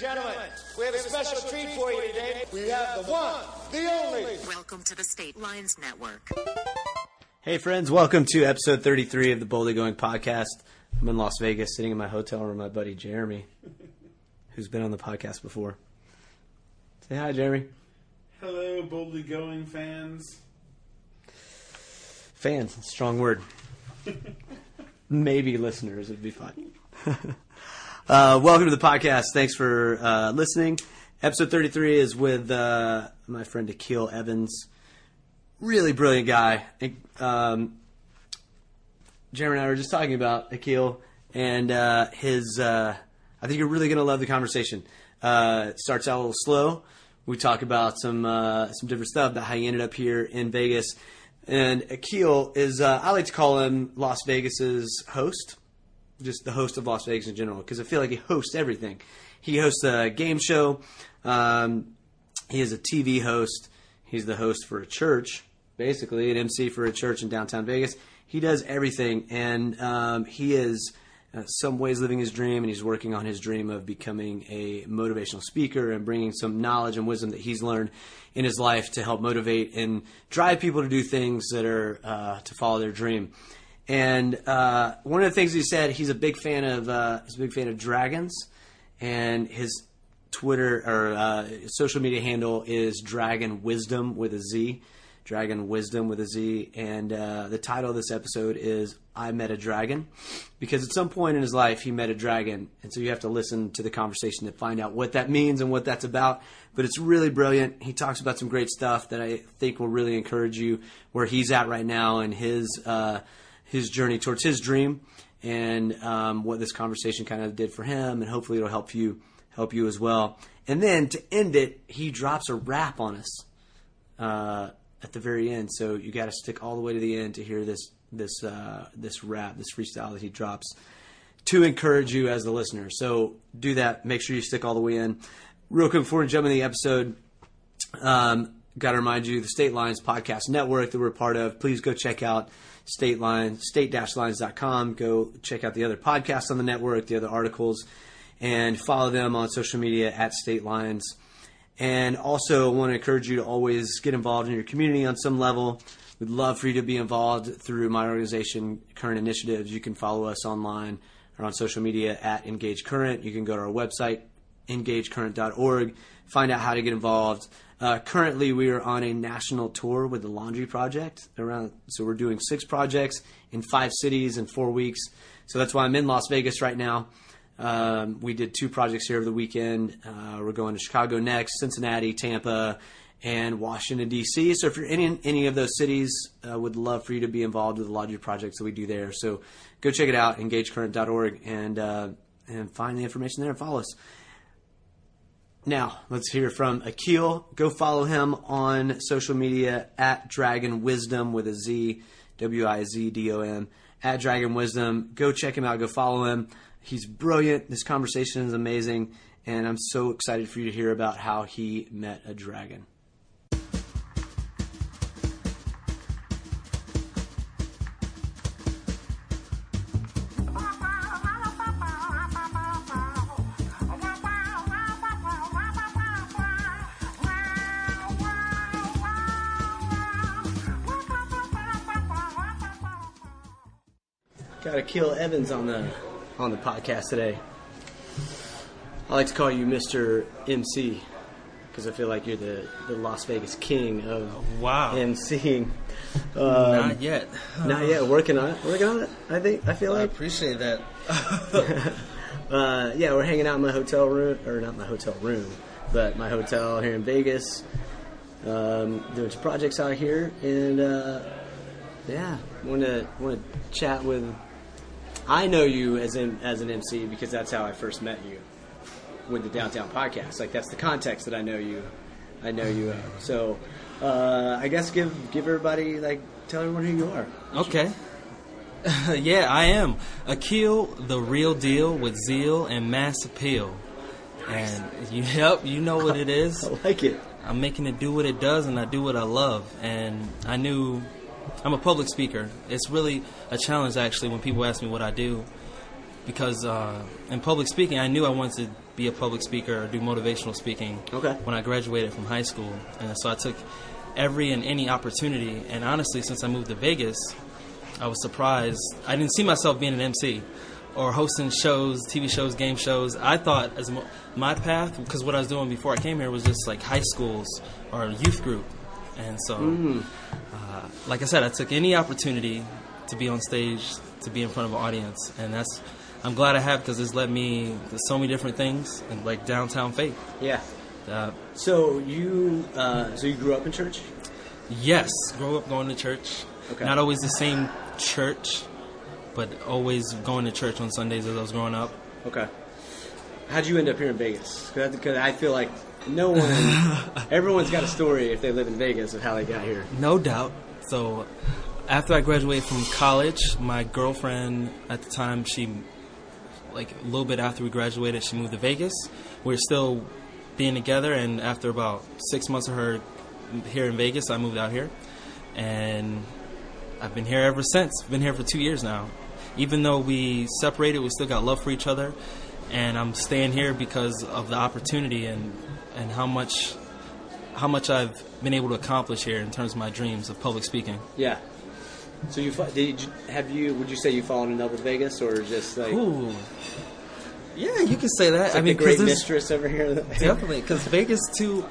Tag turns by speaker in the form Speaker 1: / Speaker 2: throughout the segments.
Speaker 1: gentlemen, we have a special treat for you today. We have the one, the only.
Speaker 2: Welcome to the State Lines Network.
Speaker 3: Hey, friends, welcome to episode 33 of the Boldly Going podcast. I'm in Las Vegas sitting in my hotel room with my buddy Jeremy, who's been on the podcast before. Say hi, Jeremy.
Speaker 4: Hello, boldly going fans.
Speaker 3: Fans, strong word. Maybe listeners would be fine. uh, welcome to the podcast. Thanks for uh, listening. Episode 33 is with uh, my friend Akil Evans. Really brilliant guy. Um, Jeremy and I were just talking about Akil and uh, his. Uh, I think you're really going to love the conversation. Uh, starts out a little slow. We talk about some some different stuff about how he ended up here in Vegas. And Akil is, I like to call him Las Vegas's host, just the host of Las Vegas in general, because I feel like he hosts everything. He hosts a game show. Um, he is a TV host. He's the host for a church, basically, an MC for a church in downtown Vegas. He does everything, and um, he is uh, some ways living his dream, and he's working on his dream of becoming a motivational speaker and bringing some knowledge and wisdom that he's learned in his life to help motivate and drive people to do things that are uh, to follow their dream. And uh, one of the things he said, he's a big fan of uh, he's a big fan of dragons, and his Twitter or uh, social media handle is Dragon Wisdom with a Z. Dragon Wisdom with a Z. And uh, the title of this episode is I Met a Dragon. Because at some point in his life, he met a dragon. And so you have to listen to the conversation to find out what that means and what that's about. But it's really brilliant. He talks about some great stuff that I think will really encourage you where he's at right now and his, uh, his journey towards his dream and um, what this conversation kind of did for him. And hopefully it'll help you, help you as well. And then to end it, he drops a rap on us. Uh, at the very end. So you got to stick all the way to the end to hear this this uh, this rap, this freestyle that he drops to encourage you as the listener. So do that. Make sure you stick all the way in. Real quick before we jump into the episode, um, got to remind you the State Lines Podcast Network that we're part of. Please go check out State Line, state-lines.com. Go check out the other podcasts on the network, the other articles, and follow them on social media at State Lines. And also, I want to encourage you to always get involved in your community on some level. We'd love for you to be involved through my organization, Current Initiatives. You can follow us online or on social media at Engage Current. You can go to our website, engagecurrent.org, find out how to get involved. Uh, currently, we are on a national tour with the Laundry Project. Around, so we're doing six projects in five cities in four weeks. So that's why I'm in Las Vegas right now. Um, we did two projects here over the weekend. Uh, we're going to Chicago next, Cincinnati, Tampa, and Washington D.C. So if you're in any of those cities, uh, would love for you to be involved with the Laundry projects that we do there. So go check it out, engagecurrent.org, and uh, and find the information there and follow us. Now let's hear from Akil. Go follow him on social media at Dragon Wisdom with a Z, W I Z D O M at Dragon Wisdom. Go check him out. Go follow him. He's brilliant. This conversation is amazing, and I'm so excited for you to hear about how he met a dragon. Got Akil Evans on the on the podcast today. I like to call you Mr. MC because I feel like you're the, the Las Vegas king of
Speaker 5: Wow.
Speaker 3: MCing. Um,
Speaker 5: Not yet.
Speaker 3: Not yet. Working on it. Working on it. I think. I feel
Speaker 5: I
Speaker 3: like.
Speaker 5: appreciate that.
Speaker 3: Uh, yeah, we're hanging out in my hotel room, or not my hotel room, but my hotel here in Vegas. Um, doing some projects out here, and uh, yeah, want to want to chat with. I know you as an as an MC because that's how I first met you with the Downtown Podcast. Like that's the context that I know you. I know you. Of. So uh, I guess give give everybody like tell everyone who you are.
Speaker 5: Okay. yeah, I am. Akil, the real deal with zeal and mass appeal. And you, yep, you know what it is.
Speaker 3: I like it.
Speaker 5: I'm making it do what it does, and I do what I love. And I knew I'm a public speaker. It's really a challenge, actually, when people ask me what I do, because uh, in public speaking, I knew I wanted to be a public speaker or do motivational speaking.
Speaker 3: Okay.
Speaker 5: When I graduated from high school, and so I took every and any opportunity. And honestly, since I moved to Vegas, I was surprised. I didn't see myself being an MC or hosting shows, TV shows, game shows. I thought as mo- my path, because what I was doing before I came here was just like high schools or youth group, and so, uh, like I said, I took any opportunity to be on stage, to be in front of an audience, and that's. I'm glad I have because it's led me to so many different things, and like downtown faith.
Speaker 3: Yeah.
Speaker 5: Uh,
Speaker 3: So you uh, so you grew up in church?
Speaker 5: Yes, grow up going to church.
Speaker 3: Okay.
Speaker 5: Not always the same church, but always going to church on Sundays as I was growing up.
Speaker 3: Okay. How'd you end up here in Vegas? Because I feel like no one, everyone's got a story if they live in Vegas of how they got here.
Speaker 5: No doubt. So, after I graduated from college, my girlfriend at the time, she, like a little bit after we graduated, she moved to Vegas. We are still being together, and after about six months of her here in Vegas, I moved out here, and I've been here ever since. Been here for two years now. Even though we separated, we still got love for each other, and I'm staying here because of the opportunity and and how much how much I've been able to accomplish here in terms of my dreams of public speaking.
Speaker 3: Yeah. So you did you, have you? Would you say you fallen in love with Vegas or just like,
Speaker 5: Ooh, yeah, you can say that.
Speaker 3: like
Speaker 5: I mean,
Speaker 3: the great mistress over here?
Speaker 5: definitely because Vegas too.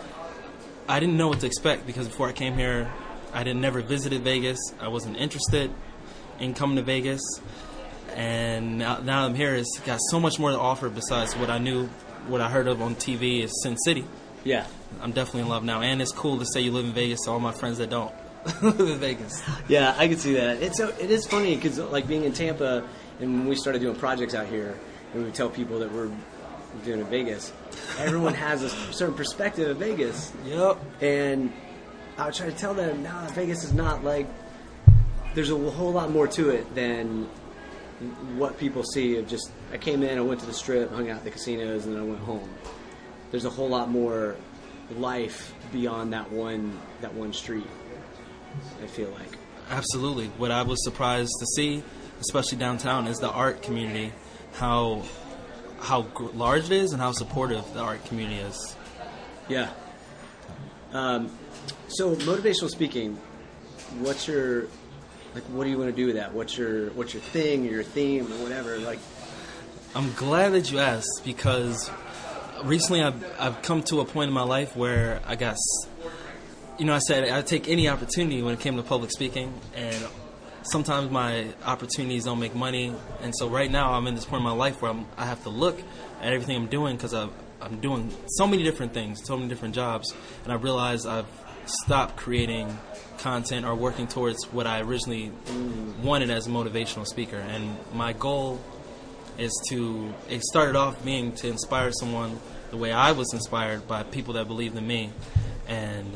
Speaker 5: I didn't know what to expect because before I came here, I didn't never visited Vegas. I wasn't interested in coming to Vegas, and now, now I'm here. It's got so much more to offer besides what I knew, what I heard of on TV is Sin City.
Speaker 3: yeah.
Speaker 5: I'm definitely in love now, and it's cool to say you live in Vegas to all my friends that don't live in Vegas.
Speaker 3: Yeah, I can see that. It's so it is funny because like being in Tampa, and when we started doing projects out here, and we would tell people that we're doing in Vegas, everyone has a certain perspective of Vegas,
Speaker 5: Yep.
Speaker 3: and I would try to tell them, nah, Vegas is not like. There's a whole lot more to it than what people see of just. I came in, I went to the strip, hung out at the casinos, and then I went home. There's a whole lot more life beyond that one that one street. I feel like.
Speaker 5: Absolutely. What I was surprised to see, especially downtown, is the art community. How how large it is and how supportive the art community is.
Speaker 3: Yeah. Um, so motivational speaking, what's your like? What do you want to do with that? What's your what's your thing or your theme or whatever? Like,
Speaker 5: I'm glad that you asked because recently I've, I've come to a point in my life where I guess, you know, I said I take any opportunity when it came to public speaking, and sometimes my opportunities don't make money, and so right now I'm in this point in my life where I'm, I have to look at everything I'm doing because I'm doing so many different things, so many different jobs, and I realize I've stopped creating content or working towards what I originally wanted as a motivational speaker, and my goal is to it started off being to inspire someone the way I was inspired by people that believed in me, and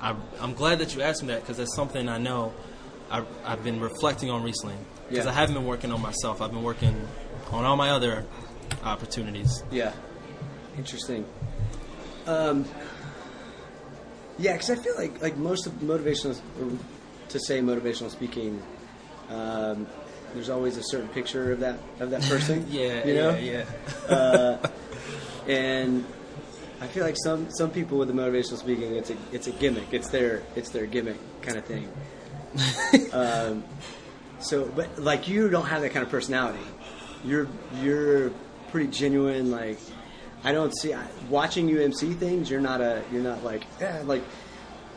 Speaker 5: I, I'm glad that you asked me that because that's something I know I, I've been reflecting on recently because
Speaker 3: Yeah.
Speaker 5: I haven't been working on myself. I've been working on all my other opportunities.
Speaker 3: yeah, interesting. Um, yeah, because I feel like like most of motivational to say motivational speaking. Um, there's always a certain picture of that of that person.
Speaker 5: Yeah,
Speaker 3: you know.
Speaker 5: yeah, yeah.
Speaker 3: and I feel like some some people with the motivational speaking, it's a it's a gimmick. It's their it's their gimmick kind of thing. um, so, but like you don't have that kind of personality. You're you're pretty genuine. Like I don't see I, watching you MC things. You're not a you're not like eh, like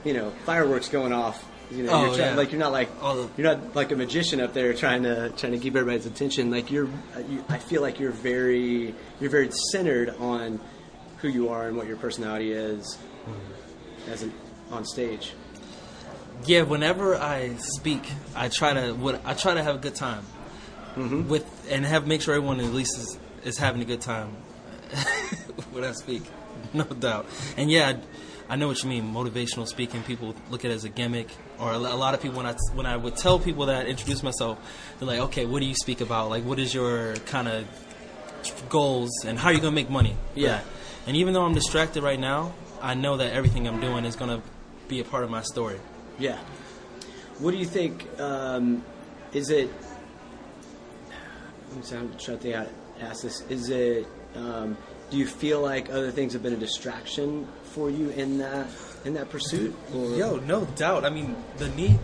Speaker 3: you know fireworks going off. You know,
Speaker 5: Oh,
Speaker 3: you're try,
Speaker 5: yeah.
Speaker 3: like you're not like
Speaker 5: the-
Speaker 3: you're not like a magician up there trying to trying to keep everybody's attention. Like you're, you, I feel like you're very you're very centered on who you are and what your personality is as an, on stage.
Speaker 5: Yeah, whenever I speak, I try to what I try to have a good time mm-hmm. with and have make sure everyone at least is, is having a good time when I speak, no doubt. And yeah, I, I know what you mean. Motivational speaking, people look at it as a gimmick, or a, a lot of people when I when I would tell people that introduce myself, they're like, okay, what do you speak about? Like, what is your kind of goals and how are you gonna make money?
Speaker 3: Yeah.
Speaker 5: And even though I'm distracted right now, I know that everything I'm doing is gonna be a part of my story.
Speaker 3: Yeah. What do you think? Um, is it? I'm trying I'm trying to think how to ask this. Is it? Um, do you feel like other things have been a distraction for you in that in that pursuit? Or?
Speaker 5: Yo, no doubt. I mean, the need,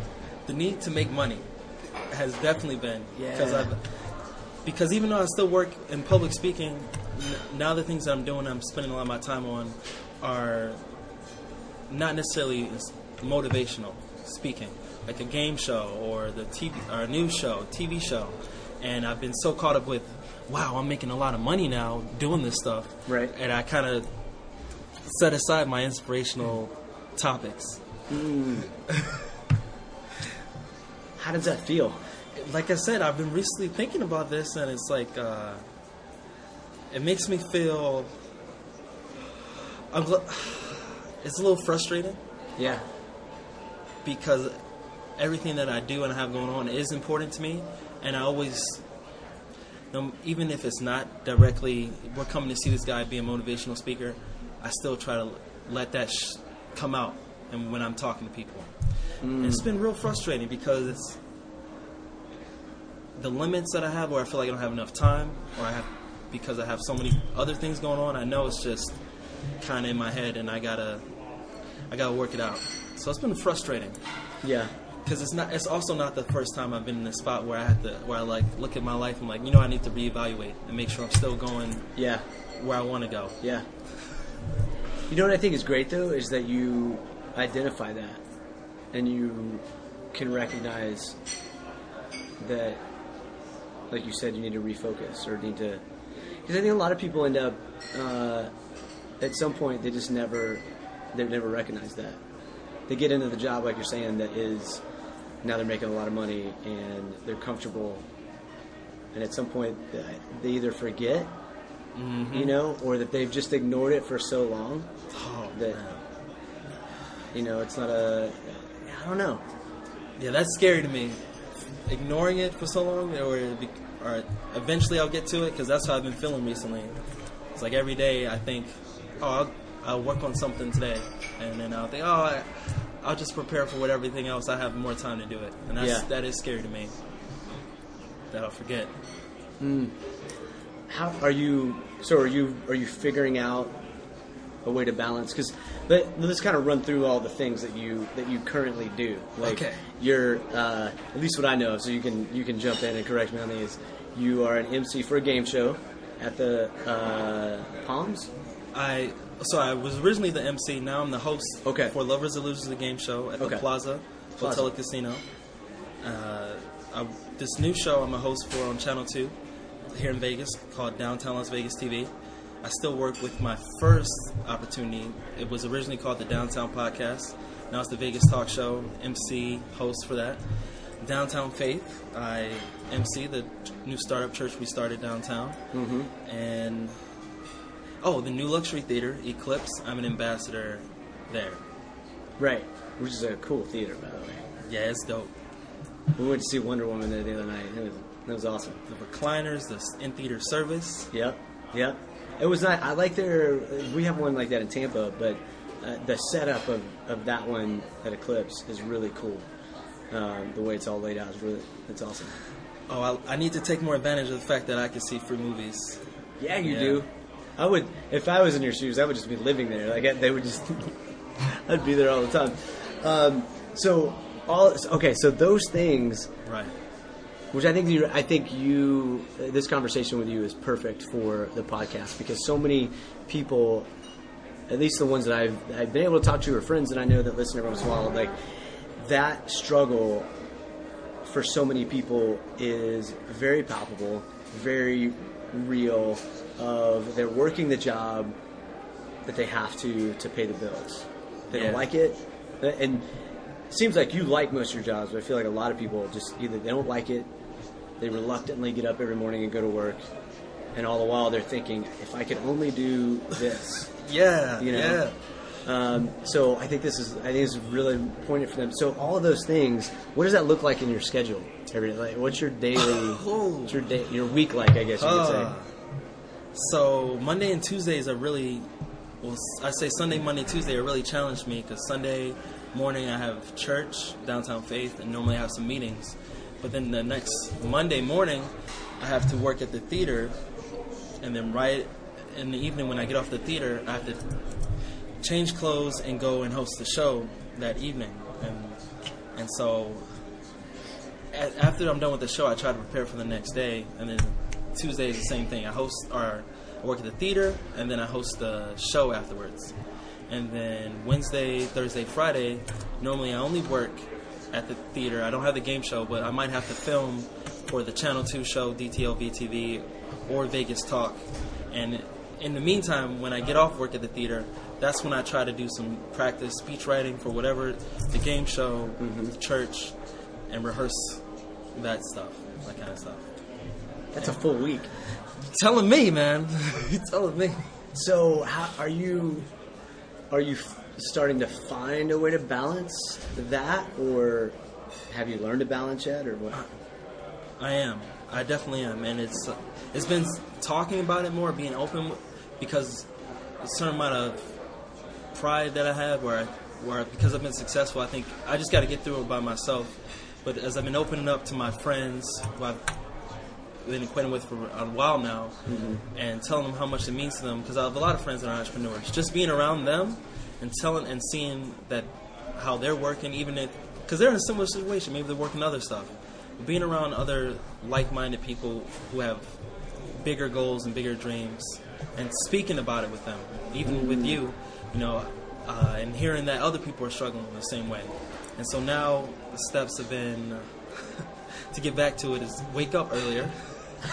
Speaker 5: the need to make money, has definitely been because
Speaker 3: Yeah.
Speaker 5: I've because even though I still work in public speaking, now the things that I'm doing, I'm spending a lot of my time on, are not necessarily motivational speaking, like a game show or the TV or a news show, TV show, and I've been so caught up with, wow, I'm making a lot of money now doing this stuff,
Speaker 3: Right.
Speaker 5: And I kind of set aside my inspirational topics.
Speaker 3: How does that feel?
Speaker 5: like I said, I've been recently thinking about this, and it's like uh, it makes me feel. I'm, gl- it's a little frustrating
Speaker 3: Yeah.
Speaker 5: because everything that I do and I have going on is important to me, and I always, even if it's not directly, we're coming to see this guy be a motivational speaker. I still try to let that sh- come out, and when I'm talking to people, And it's been real frustrating because it's the limits that I have, where I feel like I don't have enough time, or I have because I have so many other things going on. I know it's just kind of in my head, and I gotta, I gotta work it out. So it's been frustrating
Speaker 3: Yeah.
Speaker 5: because it's not. It's also not the first time I've been in a spot where I have to, where I like look at my life. and like, you know, I need to reevaluate and make sure I'm still going
Speaker 3: Yeah.
Speaker 5: where I want to go.
Speaker 3: Yeah. You know what I think is great though is that you identify that and you can recognize that, like you said, you need to refocus or need to. Because I think a lot of people end up uh, at some point they just never they never recognize that they get into the job like you're saying that is now they're making a lot of money and they're comfortable and at some point they either forget Mm-hmm. you know, or that they've just ignored it for so long
Speaker 5: Oh,
Speaker 3: that you know it's not a. I don't know.
Speaker 5: Yeah, that's scary to me. Ignoring it for so long, or, be, or eventually I'll get to it because that's how I've been feeling recently. It's like every day I think, oh, I'll, I'll work on something today, and then I'll think, oh, I, I'll just prepare for what everything else. I have more time to do it, and that's,
Speaker 3: Yeah.
Speaker 5: that is scary to me. That I'll forget. Mm.
Speaker 3: How are you? So are you? Are you figuring out a way to balance? Because let, let's kind of run through all the things that you that you currently do. Like
Speaker 5: Okay.
Speaker 3: you're uh, at least what I know. So you can you can jump in and correct me on these. You are an MC for a game show at the uh, Palms.
Speaker 5: I so I was originally the MC. Now I'm the host
Speaker 3: Okay.
Speaker 5: for Lovers and Losers, the game show at
Speaker 3: Okay.
Speaker 5: the Plaza
Speaker 3: Plaza.
Speaker 5: Hotel and Casino. Uh, I, this new show I'm a host for on Channel Two here in Vegas called Downtown Las Vegas TV. I still work with my first opportunity. It was originally called the Downtown Podcast. Now it's the Vegas Talk Show. MC host for that. Downtown Faith. I MC the new startup church we started downtown. Mm-hmm. And Oh, the new luxury theater, Eclipse. I'm an ambassador there.
Speaker 3: Right, which is a cool theater, by the way.
Speaker 5: Yeah, it's dope.
Speaker 3: We went to see Wonder Woman there the other night. It was, it was awesome.
Speaker 5: The recliners, the in theater service.
Speaker 3: Yep, yep. It was not. I like their. We have one like that in Tampa, but uh, the setup of, of that one at Eclipse is really cool. Um, the way it's all laid out is really. It's awesome.
Speaker 5: Oh, I, I need to take more advantage of the fact that I can see free movies.
Speaker 3: Yeah, you
Speaker 5: Yeah.
Speaker 3: do. I would, if I was in your shoes, I would just be living there. Like I- they would just, I'd be there all the time. Um, so all okay. So those things
Speaker 5: Right.
Speaker 3: Which I think you, I think you, this conversation with you is perfect for the podcast because so many people, at least the ones that I've, I've been able to talk to, or friends that I know that listen every once in a while, like that struggle for so many people is very palpable, very real. Of they're working the job that they have to to pay the bills. They
Speaker 5: Yeah.
Speaker 3: don't like it, and it seems like you like most of your jobs, but I feel like a lot of people just either they don't like it, they reluctantly get up every morning and go to work, and all the while they're thinking, if I could only do this,
Speaker 5: Yeah.
Speaker 3: You know?
Speaker 5: Yeah.
Speaker 3: um, so I think this is I think is really poignant for them. So all of those things, what does that look like in your schedule? Every like, what's your daily,
Speaker 5: Oh.
Speaker 3: what's your day, your week like? I guess you could say.
Speaker 5: Uh, so Monday and Tuesdays are really, well, I say Sunday, Monday, Tuesday are really challenged me because Sunday morning I have church downtown Faith and normally I have some meetings, but then the next Monday morning I have to work at the theater, and then right in the evening when I get off the theater, I have to change clothes and go and host the show that evening, and and so after I'm done with the show, I try to prepare for the next day, and then Tuesday is the same thing. I host or I work at the theater, and then I host the show afterwards. And then Wednesday, Thursday, Friday, normally I only work at the theater. I don't have the game show, but I might have to film for the Channel 2 show, DTL VTV, or Vegas Talk. And in the meantime, when I get off work at the theater, that's when I try to do some practice speech writing for whatever the game show, the church, and rehearse that stuff, that kind of stuff.
Speaker 3: That's a full week.
Speaker 5: telling me, man. Telling me.
Speaker 3: So, how are you? Are you f- starting to find a way to balance that, or have you learned to balance yet, or what?
Speaker 5: I am. I definitely am, and it's it's been talking about it more, being open, because a certain amount of pride that I have, where I, where because I've been successful, I think I just got to get through it by myself. But as I've been opening up to my friends, who I've been acquainted with for a while now, and telling them how much it means to them, because I have a lot of friends that are entrepreneurs. Just being around them and telling and seeing that how they're working, even if because they're in a similar situation, maybe they're working other stuff. But being around other like-minded people who have bigger goals and bigger dreams, and speaking about it with them, even with you, you know, uh, and hearing that other people are struggling in the same way. And so now the steps have been to get back to it is wake up earlier.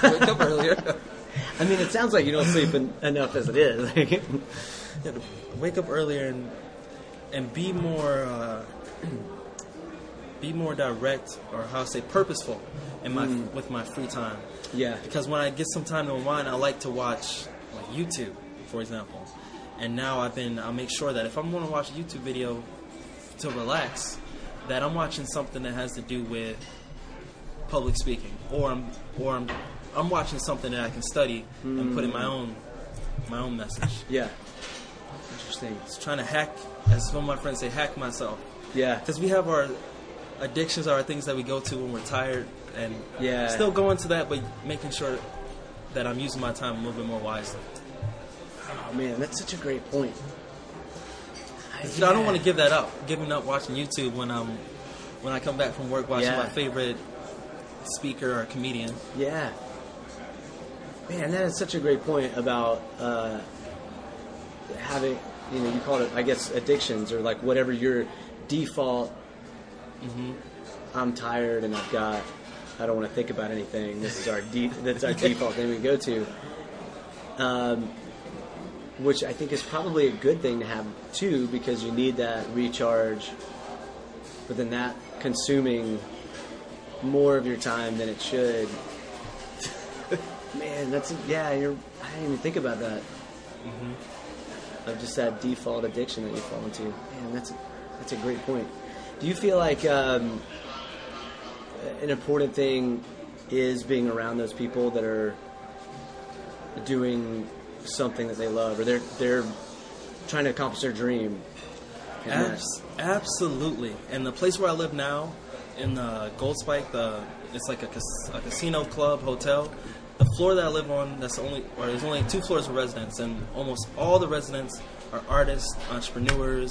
Speaker 5: Wake up earlier.
Speaker 3: I mean, it sounds like you don't sleep en- enough as it is.
Speaker 5: Yeah, to wake up earlier and and be more uh, be more direct or how I say purposeful in my with my free time.
Speaker 3: yeah,
Speaker 5: Because when I get some time to unwind, I like to watch like YouTube, for example. And now I've been I'll make sure that if I'm going to watch a YouTube video to relax, that I'm watching something that has to do with public speaking, or I'm or I'm I'm watching something that I can study and put in my mm. own my own message.
Speaker 3: yeah. Interesting.
Speaker 5: It's trying to hack, as some of my friends say, hack myself.
Speaker 3: Yeah,
Speaker 5: Because we have our addictions, are our things that we go to when we're tired, and
Speaker 3: Yeah.
Speaker 5: still going to that, but making sure that I'm using my time a little bit more wisely.
Speaker 3: Oh man, that's such a great point.
Speaker 5: I don't want to give that up, giving up watching YouTube when I'm when I come back from work watching
Speaker 3: Yeah.
Speaker 5: my favorite speaker or comedian.
Speaker 3: Yeah. Man, that is such a great point about uh, having, you know, you call it, I guess, addictions or like whatever your default. I'm tired and I've got, I don't want to think about anything. This is our de- that's our default thing we go to. Um, which I think is probably a good thing to have too, because you need that recharge. But then that consuming more of your time than it should. Man, that's yeah. You're. I didn't even think about that. Of just that default addiction that you fall into. Man, that's that's a great point. Do you feel like um, an important thing is being around those people that are doing something that they love, or they're they're trying to accomplish their dream?
Speaker 5: Abs- absolutely. And the place where I live now, in the Gold Spike, the it's like a, cas- a casino club hotel. The floor that I live on, that's the only, or there's only two floors of residents, and almost all the residents are artists, entrepreneurs,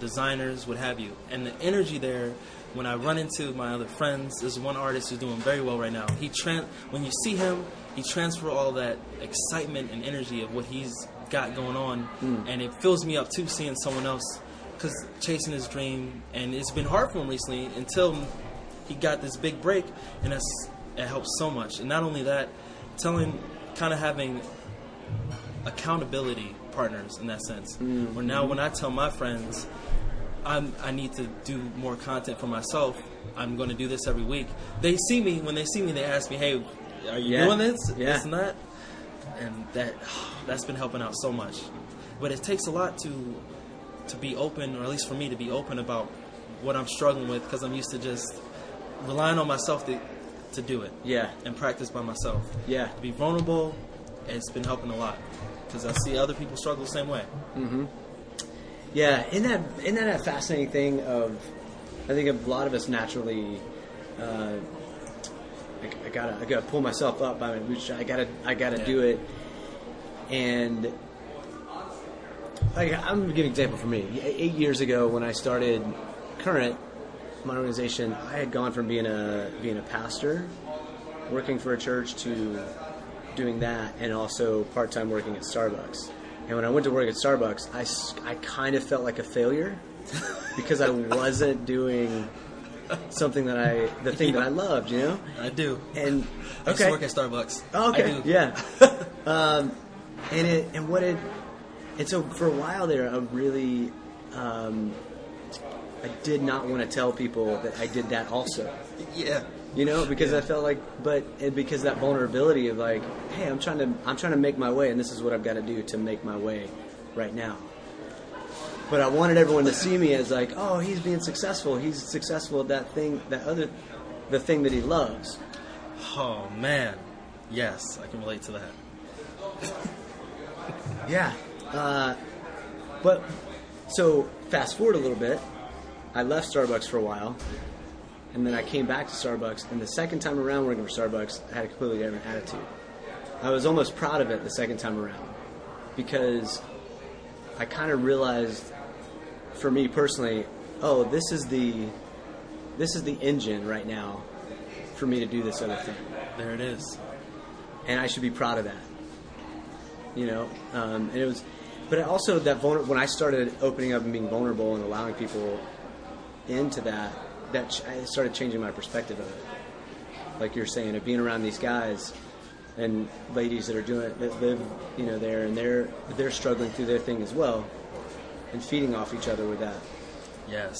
Speaker 5: designers, what have you. And the energy there, when I run into my other friends, there's one artist who's doing very well right now. He tran- when you see him, he transfer all that excitement and energy of what he's got going on, hmm. and it fills me up too seeing someone else because chasing his dream, and it's been hard for him recently until he got this big break, and that's it helps so much. And not only that, telling, kind of having accountability partners in that sense. Mm-hmm. Where now, when I tell my friends, I'm, I need to do more content for myself. I'm going to do this every week. They see me when they see me. They ask me, "Hey, are you
Speaker 3: Yeah.
Speaker 5: doing this?
Speaker 3: Yeah.
Speaker 5: This and that?" And that that's been helping out so much. But it takes a lot to to be open, or at least for me to be open about what I'm struggling with, because I'm used to just relying on myself to to do it
Speaker 3: yeah,
Speaker 5: and practice by myself.
Speaker 3: yeah.
Speaker 5: To be vulnerable, it's been helping a lot because I see other people struggle the same way.
Speaker 3: Yeah, isn't that isn't that a fascinating thing? Of I think a lot of us naturally, uh, I, I gotta I gotta pull myself up by my bootstraps. I gotta I gotta do it. and like I'm gonna give an example for me. Eight years ago, when I started Current, my organization, I had gone from being a being a pastor, working for a church, to doing that, and also part time working at Starbucks. And when I went to work at Starbucks, I, I kind of felt like a failure because I wasn't doing something that I the thing that I loved, you know.
Speaker 5: I do.
Speaker 3: And
Speaker 5: I used to
Speaker 3: okay,
Speaker 5: work at Starbucks.
Speaker 3: Oh, okay, yeah. um, and it and what it and so for a while there, I really um, I did not want to tell people that I did that also.
Speaker 5: Yeah.
Speaker 3: You know, because I felt like, but and because that vulnerability of like, hey, I'm trying to I'm trying to make my way, and this is what I've got to do to make my way right now. But I wanted everyone to see me as like, oh, he's being successful. He's successful at that thing, that other, the thing that he loves.
Speaker 5: Oh man. Yes, I can relate to that.
Speaker 3: Yeah. Uh, but so fast forward a little bit, I left Starbucks for a while, and then I came back to Starbucks. And the second time around working for Starbucks, I had a completely different attitude. I was almost proud of it the second time around because I kind of realized, for me personally, oh, this is the this is the engine right now for me to do this other thing
Speaker 5: There it is.
Speaker 3: and I should be proud of that. You know, um, and it was, but also that vulner- when I started opening up and being vulnerable and allowing people into that, that ch- I started changing my perspective of it. Like you're saying, of being around these guys and ladies that are doing it, that live, you know, there and they're they're struggling through their thing as well, and feeding off each other with that.
Speaker 5: Yes.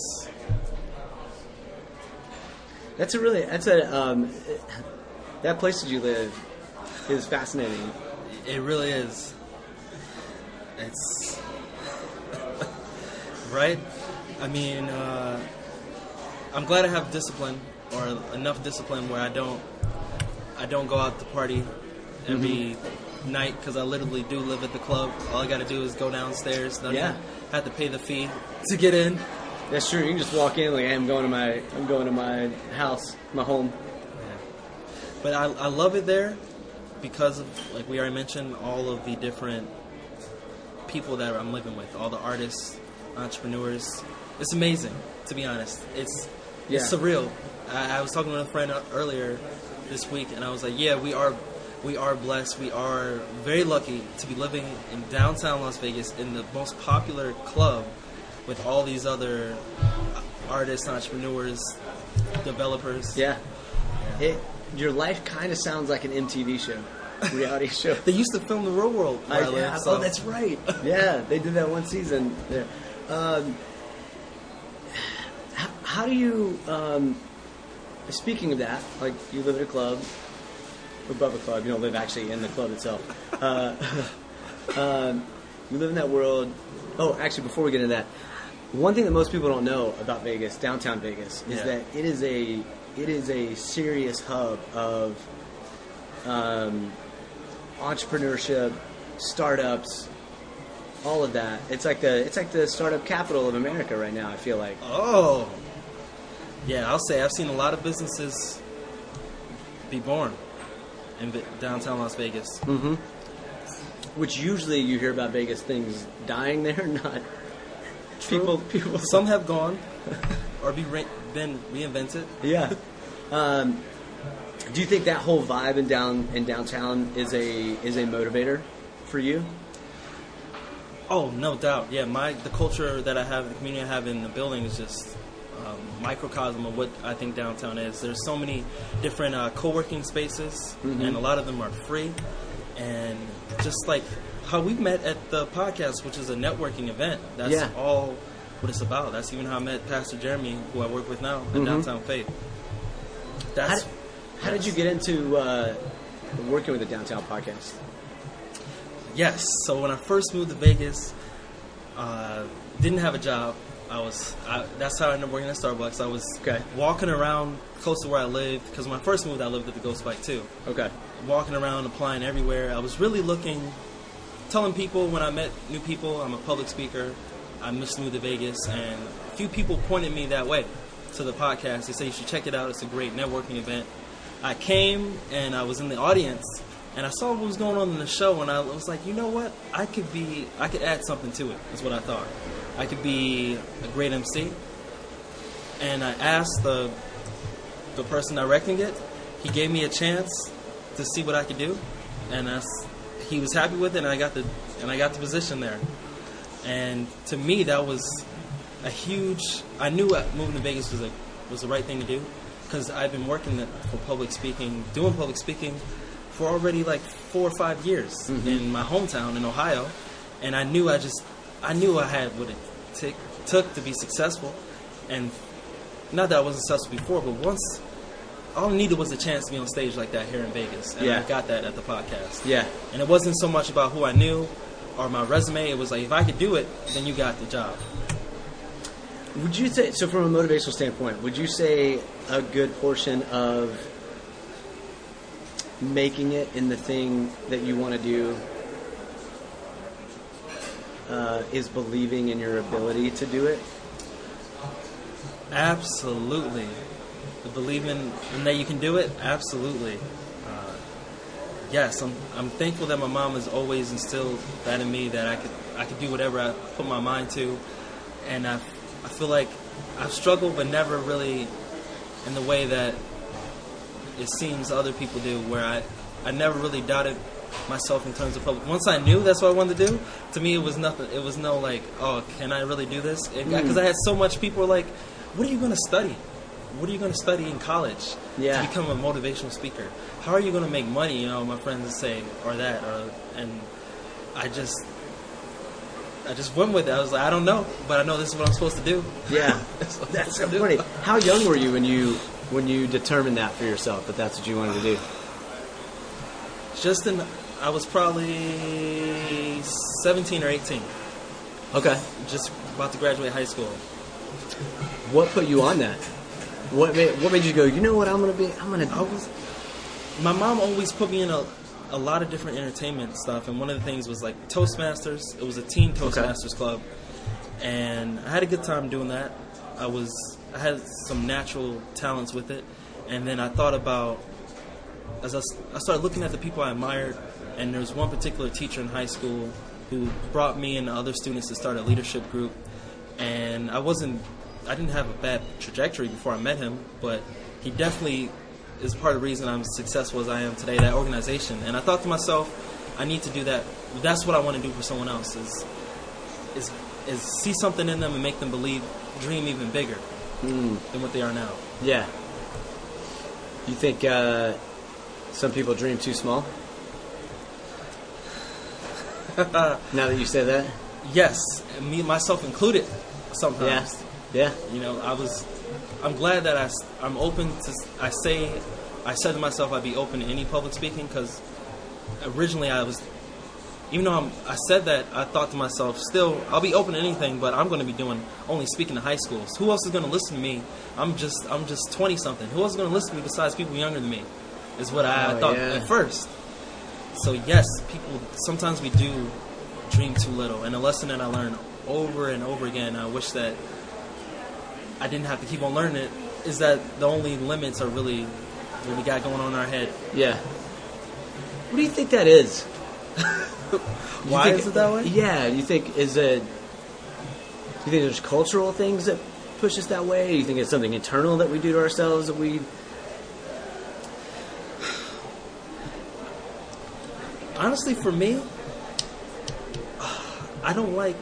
Speaker 3: That's a really that's a um, that place that you live is fascinating.
Speaker 5: It really is. It's right. I mean, uh, I'm glad I have discipline or enough discipline where I don't I don't go out to party every night because I literally do live at the club. All I got to do is go downstairs.
Speaker 3: Yeah.
Speaker 5: have to pay the fee to get in.
Speaker 3: That's true. You can just walk in like, hey, I'm going to my I'm going to my house, my home. Yeah.
Speaker 5: But I, I love it there because of, like we already mentioned, all of the different people that I'm living with, all the artists, entrepreneurs. It's amazing, to be honest. It's it's surreal. I, I was talking with a friend earlier this week, and I was like, "Yeah, we are we are blessed. We are very lucky to be living in downtown Las Vegas in the most popular club with all these other artists, entrepreneurs, developers."
Speaker 3: Yeah. It your life kind of sounds like an MTV show, reality show.
Speaker 5: They used to film the real world I,
Speaker 3: I- yeah,
Speaker 5: so-
Speaker 3: Oh, that's right. Yeah, they did that one season. Yeah. Um, how, do you? Um, speaking of that, like you live at a club, above a club. You don't live actually in the club itself. Uh, um, you live in that world. Oh, actually, before we get into that, one thing that most people don't know about Vegas, downtown Vegas, is
Speaker 5: Yeah.
Speaker 3: that it is a it is a serious hub of um, entrepreneurship, startups, all of that. It's like the it's like the startup capital of America right now. I feel like.
Speaker 5: Oh, yeah. I'll say I've seen a lot of businesses be born in downtown Las Vegas.
Speaker 3: Which usually you hear about Vegas things dying there, not people. People.
Speaker 5: Some have gone or be re- been reinvented.
Speaker 3: Yeah. Um, do you think that whole vibe in down in downtown is a is a motivator for you?
Speaker 5: Oh, no doubt. Yeah, my the culture that I have, the community I have in the building is just um, microcosm of what I think downtown is. There's so many different uh, co-working spaces, and a lot of them are free. And just like how we met at the podcast, which is a networking event. That's
Speaker 3: Yeah.
Speaker 5: all what it's about. That's even how I met Pastor Jeremy, who I work with now at Downtown Faith.
Speaker 3: How,
Speaker 5: That's
Speaker 3: did- how did you get into uh, working with the downtown podcast?
Speaker 5: Yes. So when I first moved to Vegas, uh, didn't have a job. I was. I, that's how I ended up working at Starbucks. I was
Speaker 3: Okay.
Speaker 5: walking around close to where I lived because when I first moved, I lived at the Gold Spike too.
Speaker 3: Okay.
Speaker 5: Walking around, applying everywhere. I was really looking, telling people when I met new people, I'm a public speaker. I just moved to Vegas, and a few people pointed me that way to the podcast. They said you should check it out. It's a great networking event. I came and I was in the audience, and I saw what was going on in the show, and I was like, you know what? I could be, I could add something to it. Is what I thought. I could be a great MC, and I asked the the person directing it. He gave me a chance to see what I could do, and he was happy with it, and I got the and I got the position there. And to me, that was a huge. I knew moving to Vegas was a was the right thing to do because I've been working for public speaking, doing public speaking for already like four or five years mm-hmm. in my hometown in Ohio, and I knew I just I knew I had what it took took to be successful, and not that I wasn't successful before, but once all I needed was a chance to be on stage like that here in Vegas, and
Speaker 3: Yeah.
Speaker 5: I got that at the podcast.
Speaker 3: Yeah.
Speaker 5: And it wasn't so much about who I knew or my resume. It was like if I could do it, then you got the job.
Speaker 3: Would you say so? From a motivational standpoint, would you say a good portion of making it in the thing that you want to do uh, is believing in your ability to do it?
Speaker 5: Absolutely. The believing in that you can do it, absolutely. Uh, yes, I'm, I'm thankful that my mom has always instilled that in me that I could I could do whatever I put my mind to, and I I feel like I've struggled but never really in the way that it seems other people do, where I I never really doubted myself in terms of public. Once I knew that's what I wanted to do, to me it was nothing. It was no like, oh, can I really do this? Because mm. I had so much people like, what are you going to study? What are you going to study in college
Speaker 3: Yeah.
Speaker 5: to become a motivational speaker? How are you going to make money? You know, my friends would say, or that, or and I just. I just went with it. I was like, I don't know, but I know this is what I'm supposed to do.
Speaker 3: Yeah,
Speaker 5: That's
Speaker 3: so funny. How young were you when you when you determined that for yourself that that's what you wanted to do?
Speaker 5: Just in, I was probably 17 or 18,
Speaker 3: Okay,
Speaker 5: just about to graduate high school.
Speaker 3: what put you on that? What made what made you go? You know what? I'm gonna be. I'm gonna.
Speaker 5: I was, my mom always put me in a, a lot of different entertainment stuff, and one of the things was like Toastmasters. It was a teen Toastmasters club, and I had a good time doing that. I was, I had some natural talents with it, and then I thought about, as I, I started looking at the people I admired, and there was one particular teacher in high school who brought me and other students to start a leadership group, and I wasn't, I didn't have a bad trajectory before I met him, but he definitely is part of the reason I'm as successful as I am today. That organization, and I thought to myself, I need to do that. That's what I want to do for someone else. Is is is see something in them and make them believe, dream even bigger than what they are now.
Speaker 3: Yeah. You think uh, some people dream too small? now that you say that,
Speaker 5: Yes, me myself included. Sometimes, yeah,
Speaker 3: Yeah.
Speaker 5: you know, I was. I'm glad that I, am open to. I say, I said to myself, I'd be open to any public speaking because originally I was. Even though I'm, I said that, I thought to myself, still, I'll be open to anything, but I'm going to be doing only speaking to high schools. Who else is going to listen to me? I'm just, I'm just 20 something. Who else is going to listen to me besides people younger than me? Is what I,
Speaker 3: Oh,
Speaker 5: I thought
Speaker 3: yeah.
Speaker 5: at first. So yes, people sometimes we do dream too little, and a lesson that I learned over and over again. I wish that I didn't have to keep on learning it. Is that the only limits are really what we got going on in our head?
Speaker 3: yeah. What do you think that is? You
Speaker 5: Why
Speaker 3: think-
Speaker 5: is it that way?
Speaker 3: Yeah, you think is it? You think there's cultural things that push us that way? Do you think it's something internal that we do to ourselves that we?
Speaker 5: Honestly, for me, I don't like.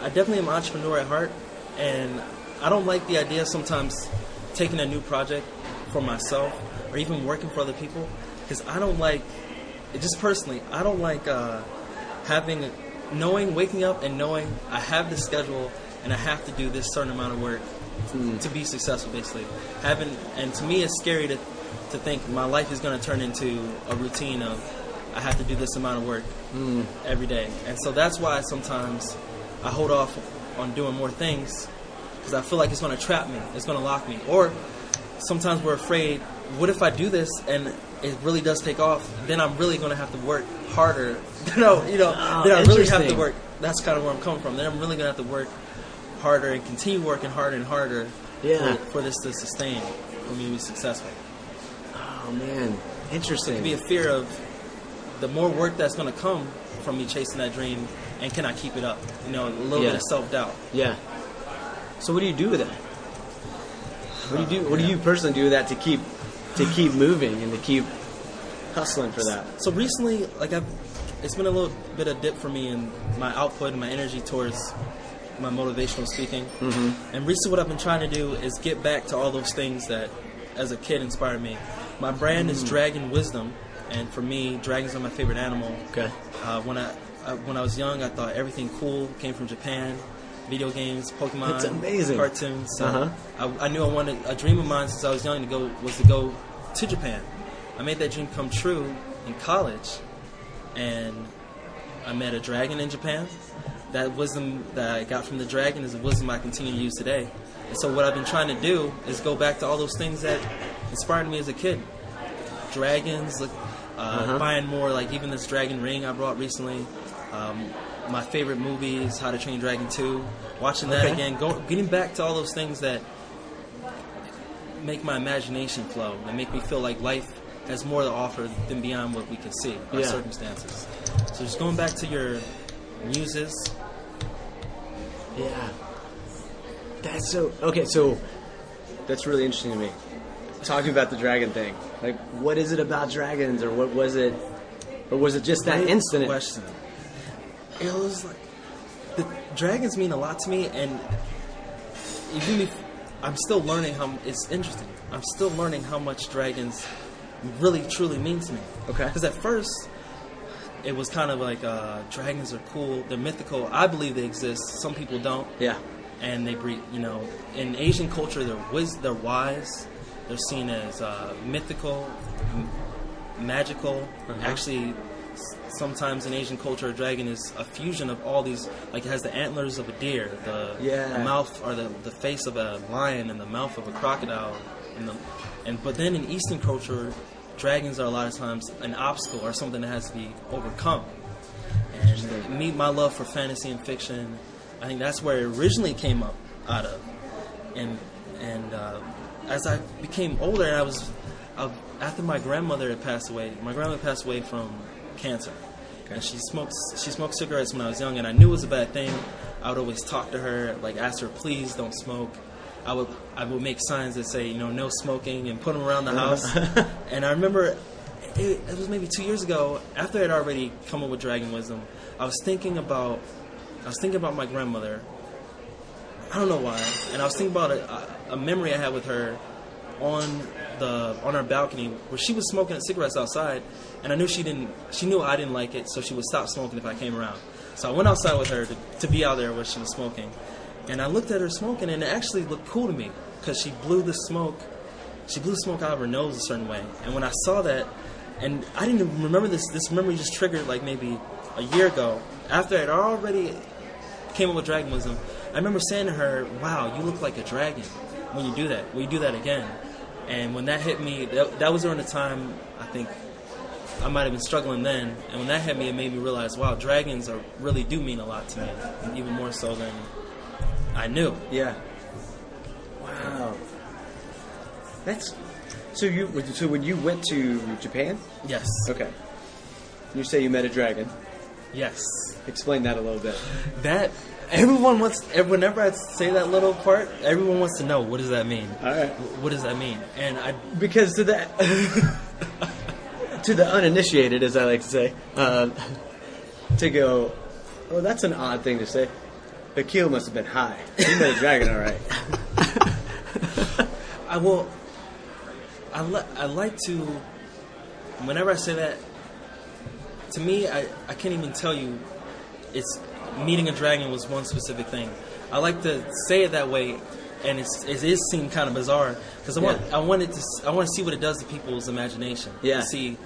Speaker 5: I definitely am an entrepreneur at heart, and I don't like the idea of sometimes taking a new project for myself or even working for other people because I don't like. Just personally, I don't like uh, having knowing waking up and knowing I have this schedule and I have to do this certain amount of work to be successful. Basically, having and to me, it's scary to to think my life is going to turn into a routine of I have to do this amount of work hmm. every day, and so that's why sometimes I hold off on doing more things because I feel like it's going to trap me, it's going to lock me, or sometimes we're afraid. What if I do this and it really does take off? Then I'm really going to have to work harder. no, you know,
Speaker 3: Oh,
Speaker 5: then I really have to work. That's kind of where I'm coming from. Then I'm really going to have to work harder and continue working harder and harder
Speaker 3: Yeah.
Speaker 5: for, for this to sustain, for me to be successful.
Speaker 3: Oh man, interesting.
Speaker 5: It could be a fear of the more work that's going to come from me chasing that dream, and can I keep it up? You know, a little
Speaker 3: Yeah.
Speaker 5: bit of self doubt.
Speaker 3: Yeah. So what do you do with that? What do you do? What do you personally do with that to keep to keep moving and to keep hustling for that?
Speaker 5: So recently, like I've, it's been a little bit of dip for me in my output and my energy towards my motivational speaking. Mm-hmm. And recently, what I've been trying to do is get back to all those things that, as a kid, inspired me. My brand is Dragon Wisdom, and for me, dragons are my favorite animal.
Speaker 3: Okay.
Speaker 5: Uh, when I uh, when I was young, I thought everything cool came from Japan. Video games, Pokemon,
Speaker 3: That's amazing.
Speaker 5: cartoons. So
Speaker 3: Uh-huh.
Speaker 5: I, I knew I wanted a dream of mine since I was young to go was to go to Japan. I made that dream come true in college, and I met a dragon in Japan. That wisdom that I got from the dragon is the wisdom I continue to use today. And so what I've been trying to do is go back to all those things that inspired me as a kid. Dragons,
Speaker 3: Uh-huh.
Speaker 5: buying more, like even this dragon ring I brought recently. Um, my favorite movies, How to Train Dragon 2. Watching that
Speaker 3: Okay.
Speaker 5: again, go, getting back to all those things that make my imagination flow and make me feel like life has more to offer than beyond what we can see, our
Speaker 3: Yeah.
Speaker 5: circumstances. So just going back to your muses,
Speaker 3: Yeah. That's so okay. So that's really interesting to me. Talking about the dragon thing, like, what is it about dragons, or what was it, or was it just that
Speaker 5: Great
Speaker 3: incident?
Speaker 5: question. It was like the dragons mean a lot to me, and even if I'm still learning how it's interesting. I'm still learning how much dragons really truly mean to me.
Speaker 3: Okay.
Speaker 5: Because at first, it was kind of like uh, dragons are cool. They're mythical. I believe they exist. Some people don't.
Speaker 3: Yeah.
Speaker 5: and they breed. You know, in Asian culture, they're wis- they're wise. They're seen as uh, mythical, m- magical.
Speaker 3: Uh-huh.
Speaker 5: Actually, s- sometimes in Asian culture, a dragon is a fusion of all these. Like it has the antlers of a deer, the,
Speaker 3: Yeah.
Speaker 5: the mouth or the, the face of a lion, and the mouth of a crocodile. And the and but then in Eastern culture, dragons are a lot of times an obstacle or something that has to be overcome. And me, my love for fantasy and fiction, I think that's where it originally came up out of. And and uh, as I became older, and I was uh, after my grandmother had passed away. My grandmother passed away from cancer, and she smoked she smoked cigarettes when I was young, and I knew it was a bad thing. I would always talk to her, like ask her, please don't smoke. I would I would make signs that say, you know, no smoking, and put them around the house. and I remember it, it was maybe two years ago, after I had already come up with Dragon Wisdom, I was thinking about I was thinking about my grandmother. I don't know why, and I was thinking about a, a memory I had with her on the on our balcony where she was smoking cigarettes outside, and I knew she didn't. She knew I didn't like it, so she would stop smoking if I came around. So I went outside with her to, to be out there where she was smoking, and I looked at her smoking, and it actually looked cool to me because she blew the smoke. She blew smoke out of her nose a certain way, and when I saw that, and I didn't even remember this. This memory just triggered like maybe a year ago after I'd already came up with dragonism. I remember saying to her, "Wow, you look like a dragon when you do that. When you do that again." And when that hit me, that, that was during the time I think I might have been struggling then. And when that hit me, it made me realize, wow, dragons are really do mean a lot to me, even more so than I knew.
Speaker 3: Yeah. Wow. That's so you. So when you went to Japan,
Speaker 5: Yes.
Speaker 3: okay. You say you met a dragon.
Speaker 5: Yes.
Speaker 3: Explain that a little bit.
Speaker 5: That everyone wants. Whenever I say that little part, everyone wants to know what does that mean.
Speaker 3: All right.
Speaker 5: What does that mean? And I
Speaker 3: Because to the to the uninitiated, as I like to say, um, to go, oh, that's an odd thing to say. Akil must have been high. He met a dragon, all right.
Speaker 5: I will. I li- I like to. Whenever I say that, to me, I, I can't even tell you. It's meeting a dragon was one specific thing. I like to say it that way, and it's it is seem kind of bizarre because I want
Speaker 3: Yeah.
Speaker 5: I wanted to I want to see what it does to people's imagination.
Speaker 3: Yeah.
Speaker 5: To see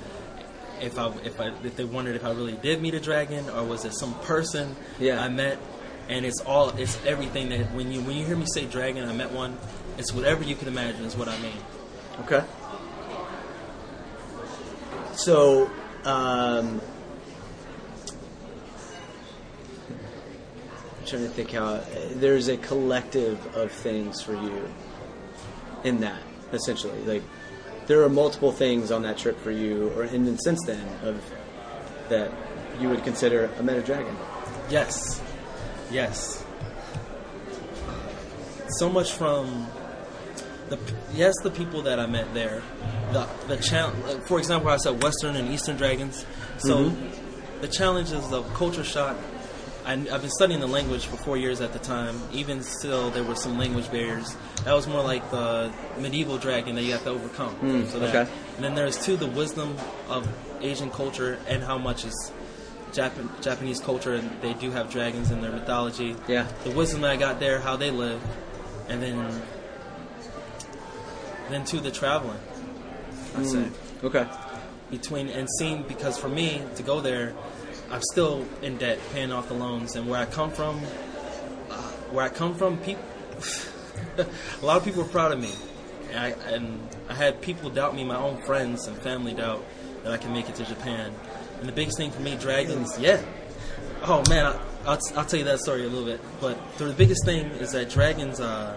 Speaker 5: if I if I if they wondered if I really did meet a dragon or was it some person
Speaker 3: Yeah.
Speaker 5: I met. And it's all it's everything that when you when you hear me say dragon, I met one. It's whatever you can imagine is what I mean.
Speaker 3: Okay. So, um, trying to think how there's a collective of things for you in that, essentially. Like, there are multiple things on that trip for you, or and then since then of that you would consider a meta dragon.
Speaker 5: Yes, yes. So much from the yes, the people that I met there, the the challenge. For example, I said Western and Eastern dragons. So mm-hmm. the challenges of culture shock. I, I've been studying the language for four years at the time. Even still, there were some language barriers. That was more like the medieval dragon that you have to overcome. Hmm, so that,
Speaker 3: okay.
Speaker 5: And then there's two, the wisdom of Asian culture and how much is Japan, Japanese culture, and they do have dragons in their mythology.
Speaker 3: Yeah.
Speaker 5: The wisdom that I got there, how they live, and then then to the traveling. I hmm, say
Speaker 3: Okay.
Speaker 5: between and seeing because for me to go there, I'm still in debt, paying off the loans, and where I come from, uh, where I come from, people, a lot of people are proud of me, and I, and I had people doubt me, my own friends and family doubt that I can make it to Japan, and the biggest thing for me, dragons, yeah. Oh man, I, I'll, I'll tell you that story a little bit, but the biggest thing is that dragons, uh,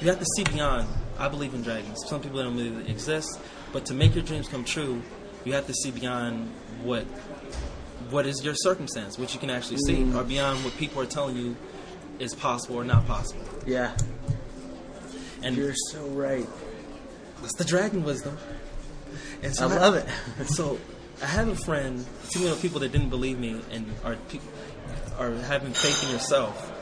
Speaker 5: you have to see beyond. I believe in dragons. Some people don't believe they exist, but to make your dreams come true, you have to see beyond what what is your circumstance, what you can actually see, or mm. beyond what people are telling you is possible or not possible.
Speaker 3: Yeah.
Speaker 5: And
Speaker 3: You're so right.
Speaker 5: it's the dragon wisdom. And so
Speaker 3: I love it.
Speaker 5: so I have a friend, speaking of people that didn't believe me and are are having faith in yourself.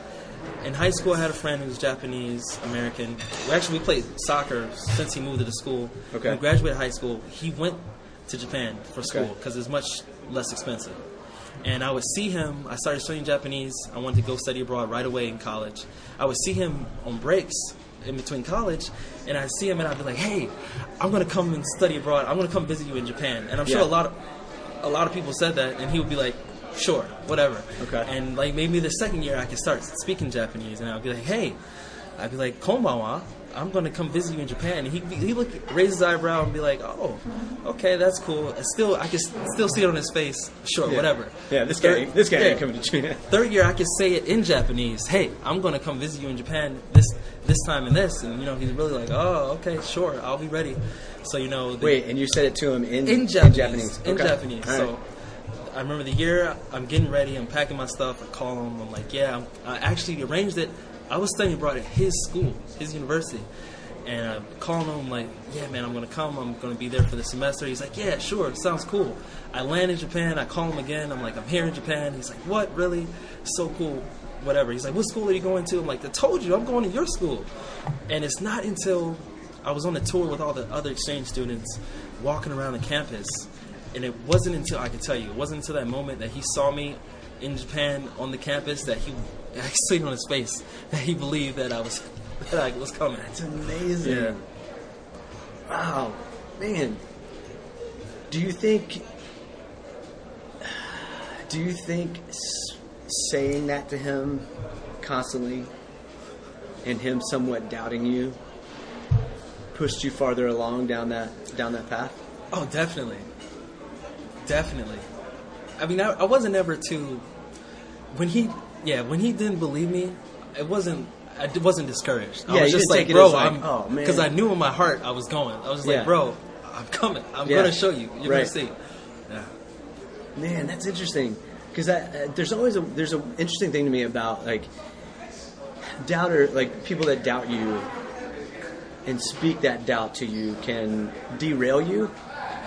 Speaker 5: In high school, I had a friend who was Japanese American. We actually we played soccer since he moved to the school.
Speaker 3: Okay.
Speaker 5: When we graduated high school, he went to Japan for school
Speaker 3: Okay.
Speaker 5: because it's much less expensive. And I would see him. I started studying Japanese. I wanted to go study abroad right away in college. I would see him on breaks in between college, and I'd see him and I'd be like, "Hey, I'm gonna come and study abroad. I'm gonna come visit you in Japan." And I'm sure a lot of a lot of people said that, and he would be like, "Sure, whatever."
Speaker 3: Okay.
Speaker 5: And like maybe the second year I could start speaking Japanese, and I'd be like, "Hey," I'd be like, "Konbanwa." I'm gonna come visit you in Japan, and he he look raise his eyebrow and be like, "Oh, okay, that's cool." And still, I can still see it on his face. Sure, whatever.
Speaker 3: Yeah, this guy,
Speaker 5: Third-
Speaker 3: this guy
Speaker 5: yeah.
Speaker 3: ain't coming to Japan.
Speaker 5: Third year, I could say it in Japanese. Hey, I'm gonna come visit you in Japan this this time and this, and you know he's really like, "Oh, okay, sure, I'll be ready." So you know, the,
Speaker 3: Wait, and you said it to him in
Speaker 5: in Japanese.
Speaker 3: in Japanese.
Speaker 5: In
Speaker 3: Okay.
Speaker 5: Japanese.
Speaker 3: All right.
Speaker 5: So I remember the year I'm getting ready, I'm packing my stuff, I call him, I'm like, yeah, I'm, I actually arranged it. I was studying abroad at his school, his university. And I'm calling him, like, yeah, man, I'm going to come. I'm going to be there for the semester. He's like, yeah, sure, sounds cool. I land in Japan. I call him again. I'm like, I'm here in Japan. He's like, what, really? So cool. Whatever. He's like, what school are you going to? I'm like, I told you, I'm going to your school. And it's not until I was on a tour with all the other exchange students walking around the campus. And it wasn't until I could tell you, it wasn't until that moment that he saw me in Japan on the campus that he, I could see it on his face, that he believed that I was, that I was coming.
Speaker 3: It's amazing.
Speaker 5: Yeah.
Speaker 3: Wow, man. Do you think? Do you think saying that to him constantly, and him somewhat doubting you, pushed you farther along down that down that path?
Speaker 5: Oh, definitely. Definitely. I mean, I, I wasn't ever too. When he, yeah, when he didn't believe me, it wasn't. I d- wasn't discouraged. I
Speaker 3: Yeah,
Speaker 5: was
Speaker 3: you
Speaker 5: just
Speaker 3: didn't
Speaker 5: like,
Speaker 3: take it
Speaker 5: bro,
Speaker 3: as like,
Speaker 5: I'm,
Speaker 3: "Oh, man."
Speaker 5: because I knew in my heart I was going. I was just
Speaker 3: Yeah.
Speaker 5: like, bro, I'm coming. I'm
Speaker 3: Yeah.
Speaker 5: gonna show you. You're
Speaker 3: Right.
Speaker 5: gonna see. Yeah.
Speaker 3: Man, that's interesting because uh, there's always a there's an interesting thing to me about like doubter like people that doubt you and speak that doubt to you can derail you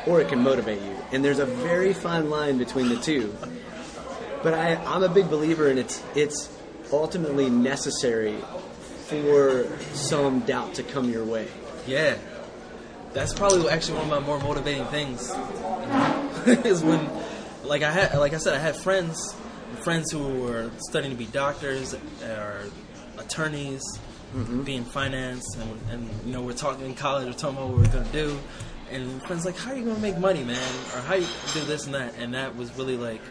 Speaker 3: or it can motivate you, and there's a very fine line between the two. But I, I'm a big believer in it's it's ultimately necessary for some doubt to come your way.
Speaker 5: Yeah. That's probably actually one of my more motivating things. is when, like I had, like I said, I had friends, friends who were studying to be doctors or attorneys, mm-hmm. be in finance, and, and you know we're talking in college, we're talking about what we're gonna do, and friends like, how are you gonna make money, man, or how you do this and that, and that was really like,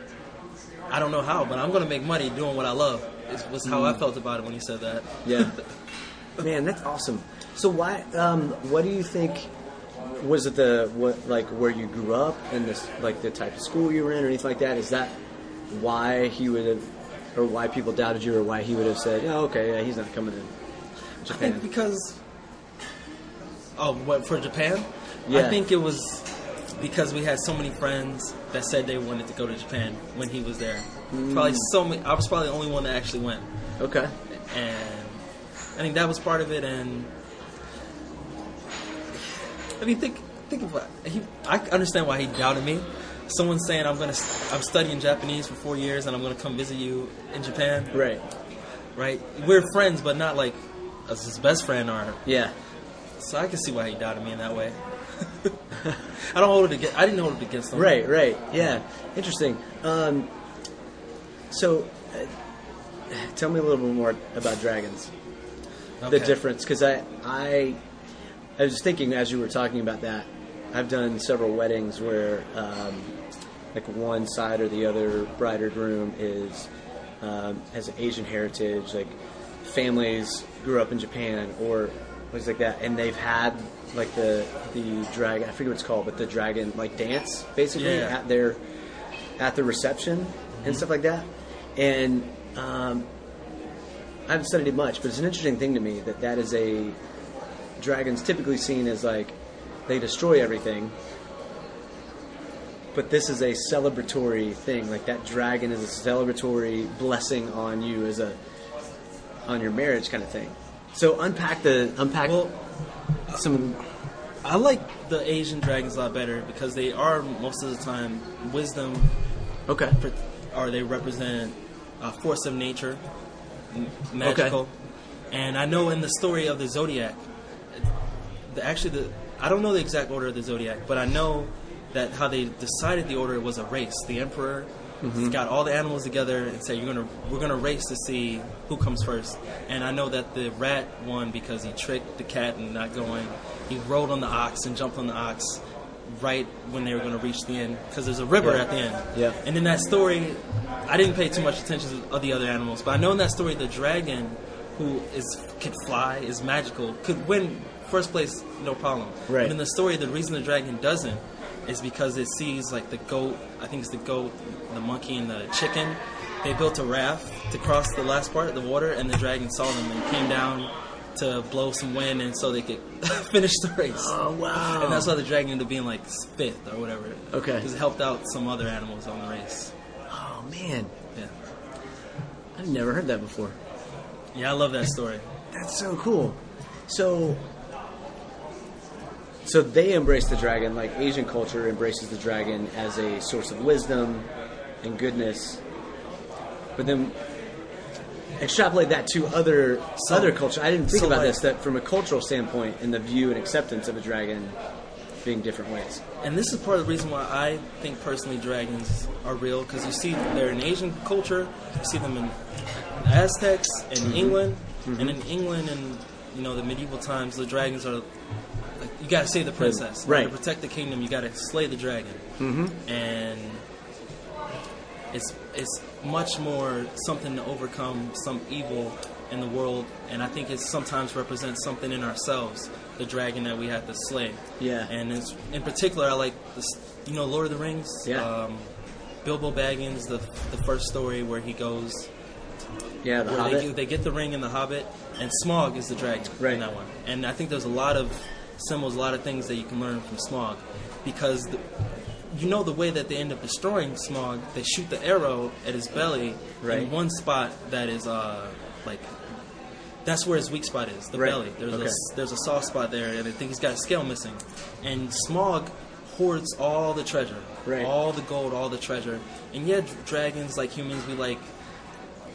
Speaker 5: I don't know how, but I'm gonna make money doing what I love. Is, was how I felt about it when he said that.
Speaker 3: Yeah. Man, that's awesome. So why? Um, what do you think? Was it the what like where you grew up and this like the type of school you were in or anything like that? Is that why he would have, or why people doubted you, or why he would have said, "Oh, okay, yeah, he's not coming to
Speaker 5: I
Speaker 3: Japan."
Speaker 5: think because oh, what for Japan?
Speaker 3: Yeah.
Speaker 5: I think it was because we had so many friends that said they wanted to go to Japan when he was there. Mm. Probably so many. I was probably the only one that actually went,
Speaker 3: Okay.
Speaker 5: and I think that was part of it. And I mean, think think about he. I understand why he doubted me. Someone saying I'm gonna I'm studying Japanese for four years and I'm gonna come visit you in Japan.
Speaker 3: Right.
Speaker 5: Right? We're friends, but not like as his best friend or
Speaker 3: Yeah.
Speaker 5: so I can see why he doubted me in that way. I don't hold it against. I didn't hold it against them.
Speaker 3: Right, right. Yeah. Interesting. Um, so, uh, tell me a little bit more about dragons. The difference, because I, I, I was thinking as you were talking about that. I've done several weddings where, um, like one side or the other bride or groom is um, has Asian heritage, like families grew up in Japan or things like that, and they've had like the the dragon. I forget what it's called, but the dragon like dance basically
Speaker 5: Yeah.
Speaker 3: at their at the reception and stuff like that. And um, I haven't studied it much, but it's an interesting thing to me that that is a dragon's typically seen as like they destroy everything. But this is a celebratory thing. Like that dragon is a celebratory blessing on you as a on your marriage kind of thing. So unpack the unpack
Speaker 5: Well,
Speaker 3: some
Speaker 5: I like the Asian dragons a lot better because they are most of the time wisdom,
Speaker 3: okay.
Speaker 5: pr- or they represent a force of nature, magical. And I know in the story of the zodiac, the, actually the I don't know the exact order of the zodiac, but I know that how they decided the order was a race. The emperor Mm-hmm. got all the animals together and said, "You're gonna we're gonna race to see who comes first. And I know that the rat won because he tricked the cat and not going. He rode on the ox and jumped on the ox right when they were going to reach the end because there's a river
Speaker 3: Yeah.
Speaker 5: at the end.
Speaker 3: Yeah.
Speaker 5: And in that story, I didn't pay too much attention to the other animals, but I know in that story the dragon, who is could fly, is magical, could win first place no problem.
Speaker 3: Right.
Speaker 5: But in the story, the reason the dragon doesn't is because it sees like the goat. I think it's the goat, the monkey, and the chicken. They built a raft to cross the last part of the water, and the dragon saw them and came down to blow some wind, and so they could finish the race.
Speaker 3: Oh wow.
Speaker 5: And that's why the dragon ended up being like fifth or whatever.
Speaker 3: Okay.
Speaker 5: Because it helped out some other animals on the race.
Speaker 3: oh man,
Speaker 5: Yeah.
Speaker 3: I've never heard that before.
Speaker 5: Yeah, I love that story.
Speaker 3: That's so cool. So, so they embrace the dragon, like Asian culture embraces the dragon as a source of wisdom and goodness. But then extrapolate that to other
Speaker 5: So-
Speaker 3: other culture. I didn't think
Speaker 5: so
Speaker 3: about
Speaker 5: like-
Speaker 3: this that from a cultural standpoint and the view and acceptance of a dragon being different ways.
Speaker 5: And this is part of the reason why I think personally dragons are real because you see they're in Asian culture, you see them in Aztecs in mm-hmm. England, mm-hmm. and in England and you know the medieval times, the dragons are you got to save the princess,
Speaker 3: Right.
Speaker 5: To protect the kingdom, you got to slay the dragon, mm-hmm. and it's it's much more something to overcome some evil in the world, and I think it sometimes represents something in ourselves, the dragon that we have to slay.
Speaker 3: Yeah.
Speaker 5: And it's, in particular, I like this, you know, Lord of the Rings.
Speaker 3: Yeah.
Speaker 5: Um, Bilbo Baggins, the the first story where he goes,
Speaker 3: Yeah, the Hobbit.
Speaker 5: they, get- they get the ring in the Hobbit, and Smaug is the dragon
Speaker 3: Right.
Speaker 5: in that one. And I think there's a lot of symbols, a lot of things that you can learn from Smaug, because the, you know the way that they end up destroying Smaug, they shoot the arrow at his belly
Speaker 3: Right.
Speaker 5: in one spot that is uh like. That's where his weak spot is, the
Speaker 3: Right.
Speaker 5: belly. There's
Speaker 3: Okay.
Speaker 5: a there's a soft spot there, and I think he's got a scale missing. And Smaug hoards all the treasure,
Speaker 3: Right.
Speaker 5: all the gold, all the treasure. And yeah, dr- dragons like humans, we like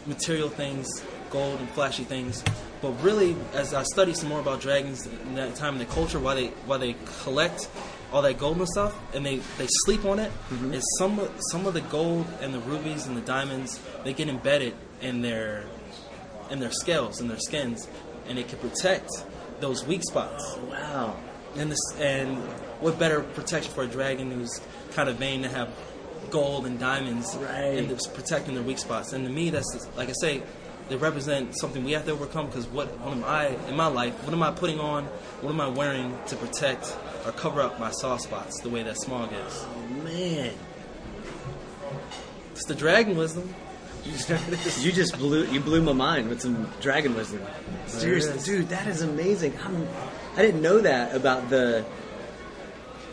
Speaker 5: material things, gold and flashy things. But really, as I study some more about dragons in that time in the culture, why they why they collect all that gold and stuff, and they, they sleep on it. it, is some of- some of the gold and the rubies and the diamonds they get embedded in their in their scales and their skins, and it can protect those weak spots.
Speaker 3: Oh, wow.
Speaker 5: And this, and what better protection for a dragon who's kind of vain to have gold and diamonds
Speaker 3: Right.
Speaker 5: and it's protecting their weak spots. And to me, that's like I say, they represent something we have to overcome. Because what, what am I in my life? What am I putting on? What am I wearing to protect or cover up my soft spots? The way that Smaug is.
Speaker 3: Oh, man.
Speaker 5: It's the dragon wisdom.
Speaker 3: You just blew you blew my mind with some dragon wisdom. Seriously, dude, that is amazing. I'm, I didn't know that about the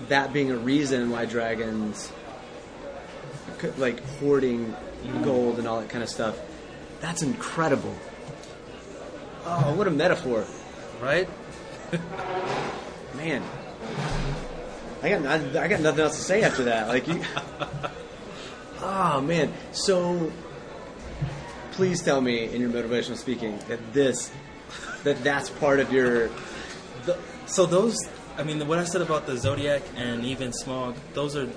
Speaker 3: that being a reason why dragons could- like hoarding mm. gold and all that kind of stuff. That's incredible. Oh, what a metaphor,
Speaker 5: Right?
Speaker 3: man! I got I, I got nothing else to say after that. Like you, oh man. So please tell me in your motivational speaking that this that that's part of your
Speaker 5: The, so those, I mean, what I said about the Zodiac and even Smaug, those are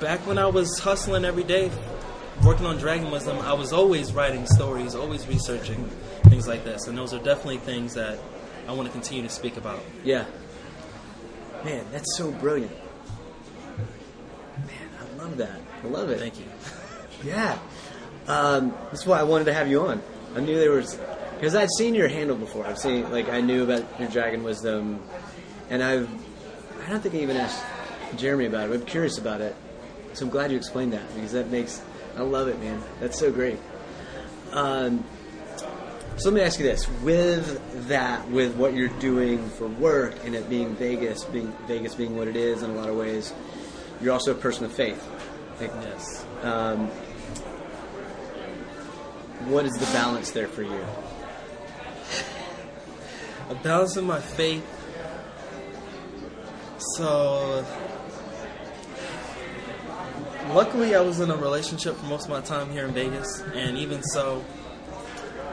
Speaker 5: back when I was hustling every day, working on Dragon Wisdom. I was always writing stories, always researching things like this, and those are definitely things that I want to continue to speak about.
Speaker 3: Yeah. Man, that's so brilliant. Man, I love that. I love it.
Speaker 5: Thank you.
Speaker 3: Yeah. Um, that's why I wanted to have you on. I knew there was because I'd seen your handle before. I've seen like I knew about your dragon wisdom, and I've I don't think I even asked Jeremy about it. I'm curious about it, so I'm glad you explained that because that makes I love it, man. That's so great. Um, so let me ask you this: with that, with what you're doing for work, and it being Vegas, being Vegas being what it is in a lot of ways, you're also a person of faith. Like,
Speaker 5: Yes.
Speaker 3: um, what is the balance there for you?
Speaker 5: A balance in my faith. So, luckily, I was in a relationship for most of my time here in Vegas, and even so,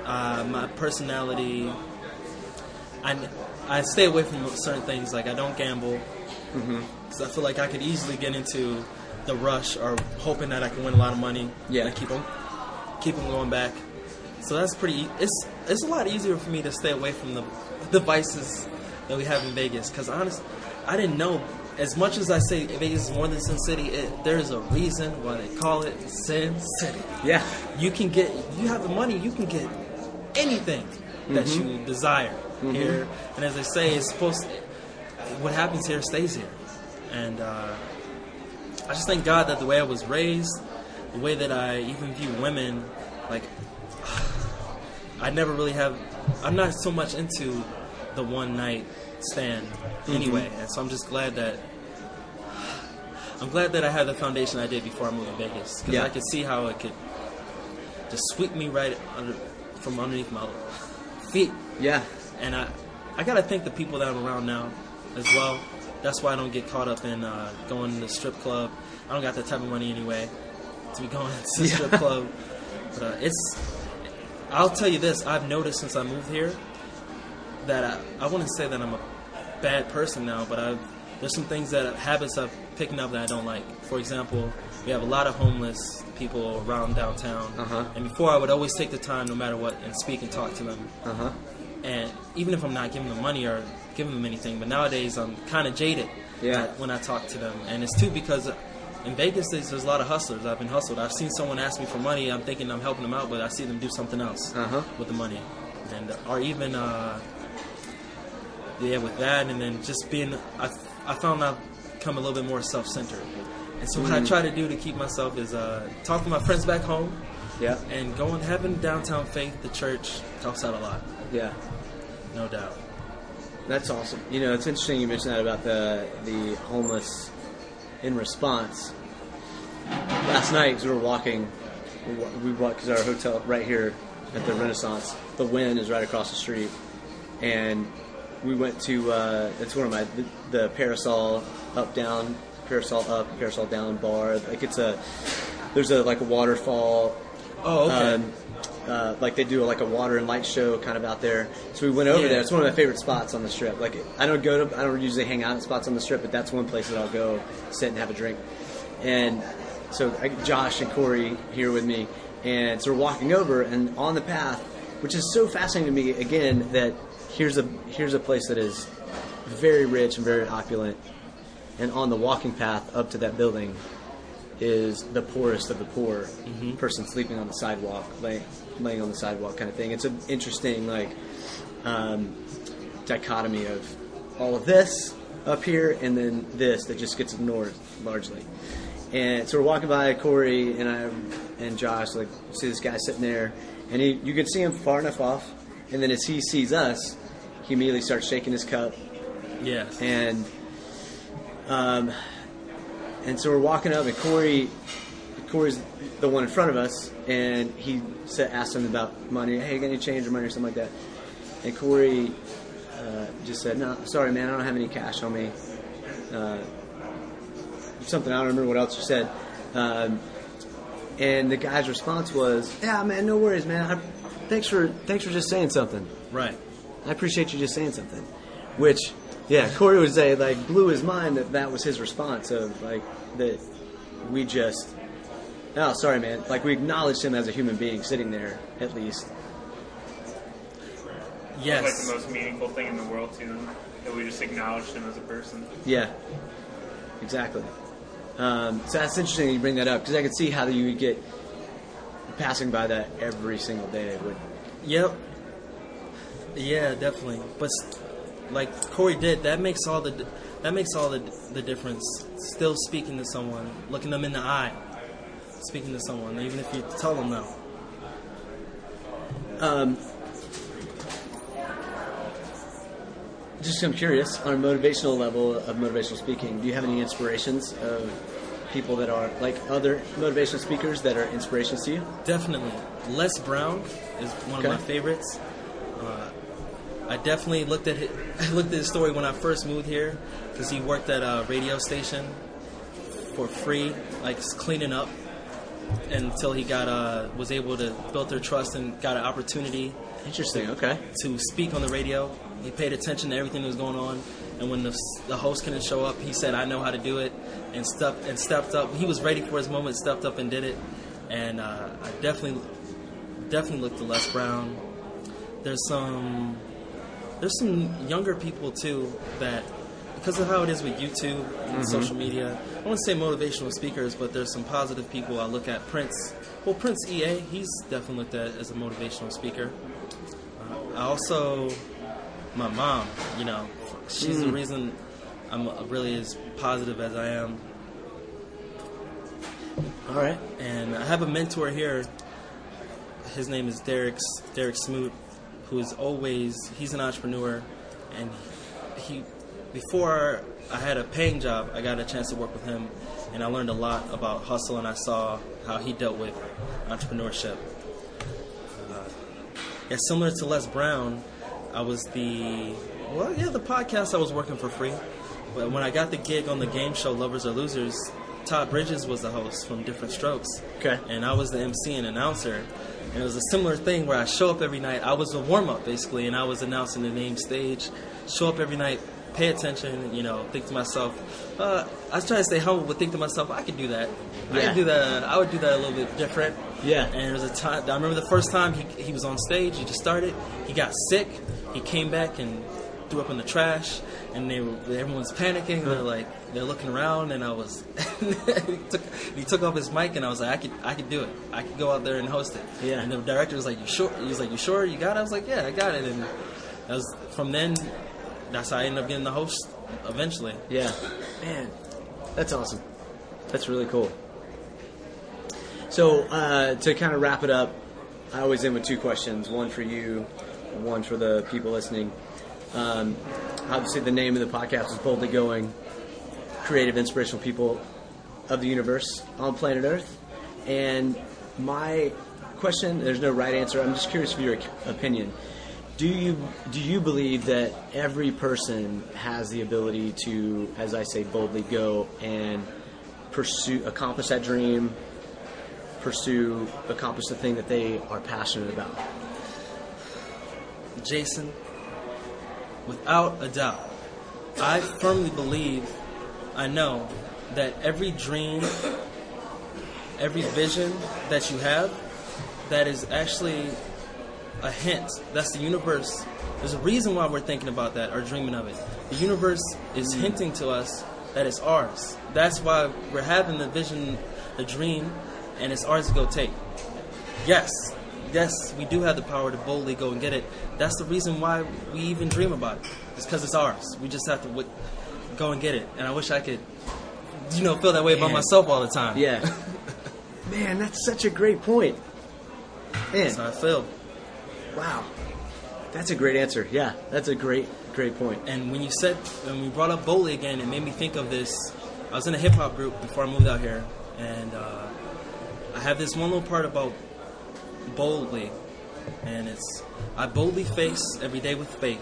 Speaker 5: uh, my personality, I, I stay away from certain things. Like I don't gamble because I feel like I could easily get into the rush or hoping that I can win a lot of money.
Speaker 3: Yeah.
Speaker 5: and I keep them keep on going back. So that's pretty. It's it's a lot easier for me to stay away from the the vices that we have in Vegas. Because honest, I didn't know. As much as I say Vegas is more than Sin City, it, there's a reason why they call it Sin City.
Speaker 3: Yeah.
Speaker 5: You can get, you have the money, you can get anything that
Speaker 3: Mm-hmm.
Speaker 5: you desire here. And as they say, it's supposed. what happens here stays here, and uh, I just thank God that the way I was raised, the way that I even view women, like I never really have. I'm not so much into the one night stand anyway, and so I'm just glad that. I'm glad that I had the foundation I did before I moved to Vegas because
Speaker 3: Yeah.
Speaker 5: I could see how it could just sweep me right under, from underneath my feet
Speaker 3: Yeah.
Speaker 5: and I, I gotta thank the people that I'm around now as well. That's why I don't get caught up in uh, going to the strip club. I don't got that type of money anyway to be going to the
Speaker 3: Yeah.
Speaker 5: strip club. But uh, it's, I'll tell you this: I've noticed since I moved here that I, I wouldn't say that I'm a bad person now, but I've there's some things that habits I've picking up that I don't like. For example, we have a lot of homeless people around downtown,
Speaker 3: Uh-huh.
Speaker 5: and before I would always take the time, no matter what, and speak and talk to them
Speaker 3: Uh huh.
Speaker 5: and even if I'm not giving them money or giving them anything, but nowadays I'm kind of jaded
Speaker 3: Yeah.
Speaker 5: when I talk to them, and it's too because in Vegas there's, there's a lot of hustlers. I've been hustled. I've seen someone ask me for money. I'm thinking I'm helping them out, but I see them do something else
Speaker 3: Uh-huh.
Speaker 5: with the money, and or even uh, yeah, with that, and then just being I I found I've become a little bit more self-centered. And so what I try to do to keep myself is uh, talk to my friends back home
Speaker 3: Yeah.
Speaker 5: and going having downtown faith, the church helps out a lot,
Speaker 3: Yeah.
Speaker 5: no doubt.
Speaker 3: That's awesome. You know, it's interesting you mentioned that about the the homeless in response. Last night, as we were walking, we we walked because our hotel right here at the Renaissance. The Wynn is right across the street, and we went to. Uh, it's one of my the, the parasol up down, parasol up, parasol down bar. Like it's a there's a like a waterfall
Speaker 5: Oh, okay.
Speaker 3: um, uh, like they do like a water and light show kind of out there. So we went over
Speaker 5: Yeah.
Speaker 3: there. It's one of my favorite spots on the strip. Like I don't go to, I don't usually hang out at spots on the strip, but that's one place that I'll go sit and have a drink. And so I, Josh and Corey here with me, and so we're walking over, and on the path, which is so fascinating to me again that here's a here's a place that is very rich and very opulent, and on the walking path up to that building is the poorest of the poor person sleeping on the sidewalk, lay, laying on the sidewalk, kind of thing. It's an interesting like um, dichotomy of all of this up here and then this that just gets ignored largely. And so we're walking by Corey and I and Josh, like see this guy sitting there, and he you can see him far enough off, and then as he sees us, he immediately starts shaking his cup
Speaker 5: Yes.
Speaker 3: and Um, and so we're walking up, and Corey, Corey's the one in front of us, and he said, asked him about money. Hey, got any change or money or something like that? And Corey uh, just said, "No, sorry, man, I don't have any cash on me." Uh, something I don't remember what else you said. Um, and the guy's response was, "Yeah, man, no worries, man. I, thanks for thanks for just saying something.
Speaker 5: Right.
Speaker 3: I appreciate you just saying something." Which, yeah, Corey would say like blew his mind that that was his response of like that we just. Oh, sorry, man. Like we acknowledged him as a human being sitting there, at least.
Speaker 5: Yes.
Speaker 6: like the most meaningful thing in the world to them. That we just acknowledged him as a person.
Speaker 3: Yeah, exactly. Um, so that's interesting you bring that up because I could see how you would get passing by that every single day. Would
Speaker 5: Yep. Yeah, definitely. But like Corey did, that makes all the that makes all the the difference. Still speaking to someone, looking them in the eye, speaking to someone, even if you tell them no.
Speaker 3: um, just I'm curious on a motivational level of motivational speaking. Do you have any inspirations of people that are like other motivational speakers that are inspirations to you?
Speaker 5: Definitely, Les Brown is one
Speaker 3: Okay.
Speaker 5: of my favorites. Uh, I definitely looked at his, I looked at his story when I first moved here because he worked at a radio station for free, like cleaning up, until he got uh, was able to build their trust and got an opportunity
Speaker 3: Interesting. Okay.
Speaker 5: to speak on the radio. He paid attention to everything that was going on, and when the, the host couldn't show up, he said, "I know how to do it," and stepped and stepped up. He was ready for his moment, stepped up and did it. And uh, I definitely, definitely looked to Les Brown. There's some, there's some younger people too that, because of how it is with YouTube and mm-hmm. social media, I wouldn't say motivational speakers, but there's some positive people. I look at Prince. Well, Prince EA, he's definitely looked at as a motivational speaker. Uh, I also, my mom, you know, she's the mm. reason I'm really as positive as I am.
Speaker 3: All right.
Speaker 5: And I have a mentor here. His name is Derek Derek Smoot, who is always he's an entrepreneur, and he before I had a paying job, I got a chance to work with him, and I learned a lot about hustle, and I saw how he dealt with entrepreneurship. Uh, yeah, similar to Les Brown, I was the well, yeah, the podcast I was working for free, but when I got the gig on the game show Lovers or Losers, Todd Bridges was the host from Diff'rent Strokes.
Speaker 3: Okay.
Speaker 5: And I was the MC and announcer. And it was a similar thing where I show up every night. I was a warm up basically, and I was announcing the name stage. Show up every night, pay attention, you know, think to myself. Uh, I was trying to stay humble, but think to myself, I could do that. I could do that. I would do that a little bit different.
Speaker 3: Yeah.
Speaker 5: And there was a time. I remember the first time he, he was on stage. He just started. He got sick. He came back and threw up in the trash. And they were everyone's panicking. They're like they're looking around. And I was he took he took off his mic and I was like I could I could do it. I could go out there and host it.
Speaker 3: Yeah.
Speaker 5: And the director was like you sure? He was like you sure you got it? I was like yeah I got it. And that was from then. That's how I ended up getting the host eventually.
Speaker 3: Yeah. Man, that's awesome. That's really cool. So, uh, to kind of wrap it up, I always end with two questions one for you, one for the people listening. Um, obviously, the name of the podcast is Boldly Going Creative, Inspirational People of the Universe on planet Earth. And my question there's no right answer, I'm just curious for your opinion. Do you do you believe that every person has the ability to, as I say, boldly go and pursue, accomplish that dream, pursue, accomplish the thing that they are passionate about?
Speaker 5: Jason, without a doubt, I firmly believe, I know, that every dream, every vision that you have, that is actually a hint. That's the universe. There's a reason why we're thinking about that or dreaming of it. The universe is mm. hinting to us that it's ours. That's why we're having the vision, the dream, and it's ours to go take. Yes, yes, we do have the power to boldly go and get it. That's the reason why we even dream about it. It's because it's ours. We just have to w- go and get it. And I wish I could, you know, feel that way about myself all the time.
Speaker 3: Yeah. Man, that's such a great point. Man,
Speaker 5: That's how I feel.
Speaker 3: wow. That's a great answer. Yeah, that's a great, great point.
Speaker 5: And when you said, when we brought up Boldly again, it made me think of this. I was in a hip hop group before I moved out here, and uh, I have this one little part about boldly, and it's I boldly face every day with faith.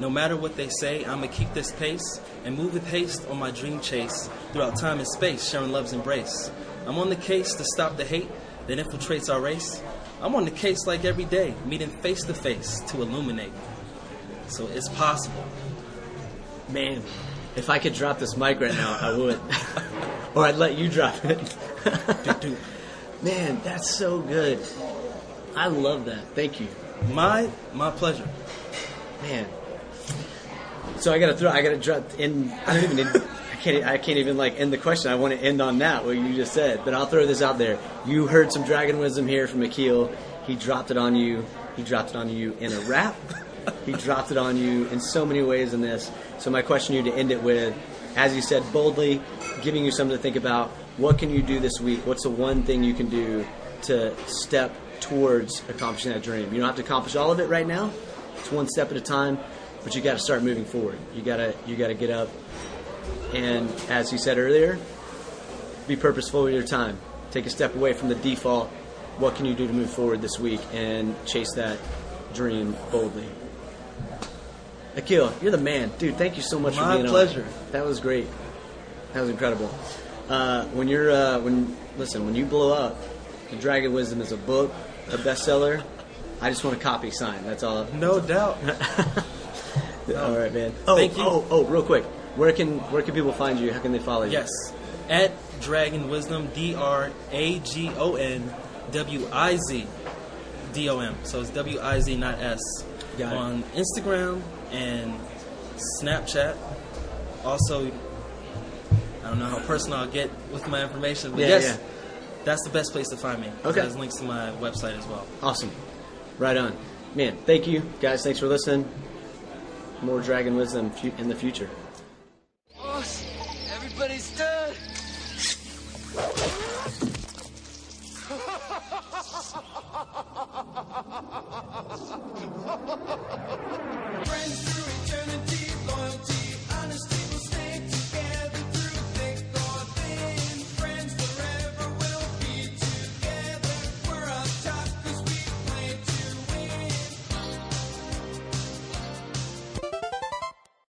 Speaker 5: No matter what they say, I'ma keep this pace and move with haste on my dream chase throughout time and space, sharing love's embrace. I'm on the case to stop the hate that infiltrates our race. I'm on the case like every day, meeting face to face to illuminate. So it's possible.
Speaker 3: Man, if I could drop this mic right now, I would. or I'd let you drop it. Man, that's so good. I love that. Thank you.
Speaker 5: My my pleasure.
Speaker 3: Man. So I gotta throw. I gotta drop in. I don't even. I can't. I can't even like end the question. I want to end on that what you just said. But I'll throw this out there. You heard some dragon wisdom here from Akil. He dropped it on you. He dropped it on you in a rap. he dropped it on you in so many ways in this. So my question to you to end it with, as you said, boldly, giving you something to think about. What can you do this week? What's the one thing you can do to step towards accomplishing that dream? You don't have to accomplish all of it right now. It's one step at a time, but you got to start moving forward. You gotta you gotta get up, and as you said earlier, be purposeful with your time. Take a step away from the default. What can you do to move forward this week and chase that dream boldly? Akil, you're the man, dude. Thank you so much for
Speaker 5: My
Speaker 3: being
Speaker 5: pleasure.
Speaker 3: on. That was great. That was incredible. Uh, when you're uh, when listen when you blow up, the Dragon Wisdom is a book, a bestseller. I just want a copy signed. That's all.
Speaker 5: No doubt.
Speaker 3: All right, man. Oh,
Speaker 5: Thank you.
Speaker 3: oh, oh, real quick. Where can where can people find you? How can they follow you?
Speaker 5: Yes. At Dragon Wisdom, D R A G O N W I Z D O M. So it's W I Z, not S.
Speaker 3: Got it.
Speaker 5: On Instagram and Snapchat. Also, I don't know how personal I'll get with my information, but
Speaker 3: Yeah,
Speaker 5: yes,
Speaker 3: yeah.
Speaker 5: That's the best place to find me.
Speaker 3: Okay.
Speaker 5: There's links to my website as well.
Speaker 3: Awesome. Right on. Man, thank you guys. Thanks for listening. More Dragon Wisdom in the future.
Speaker 1: Boss, everybody's dead.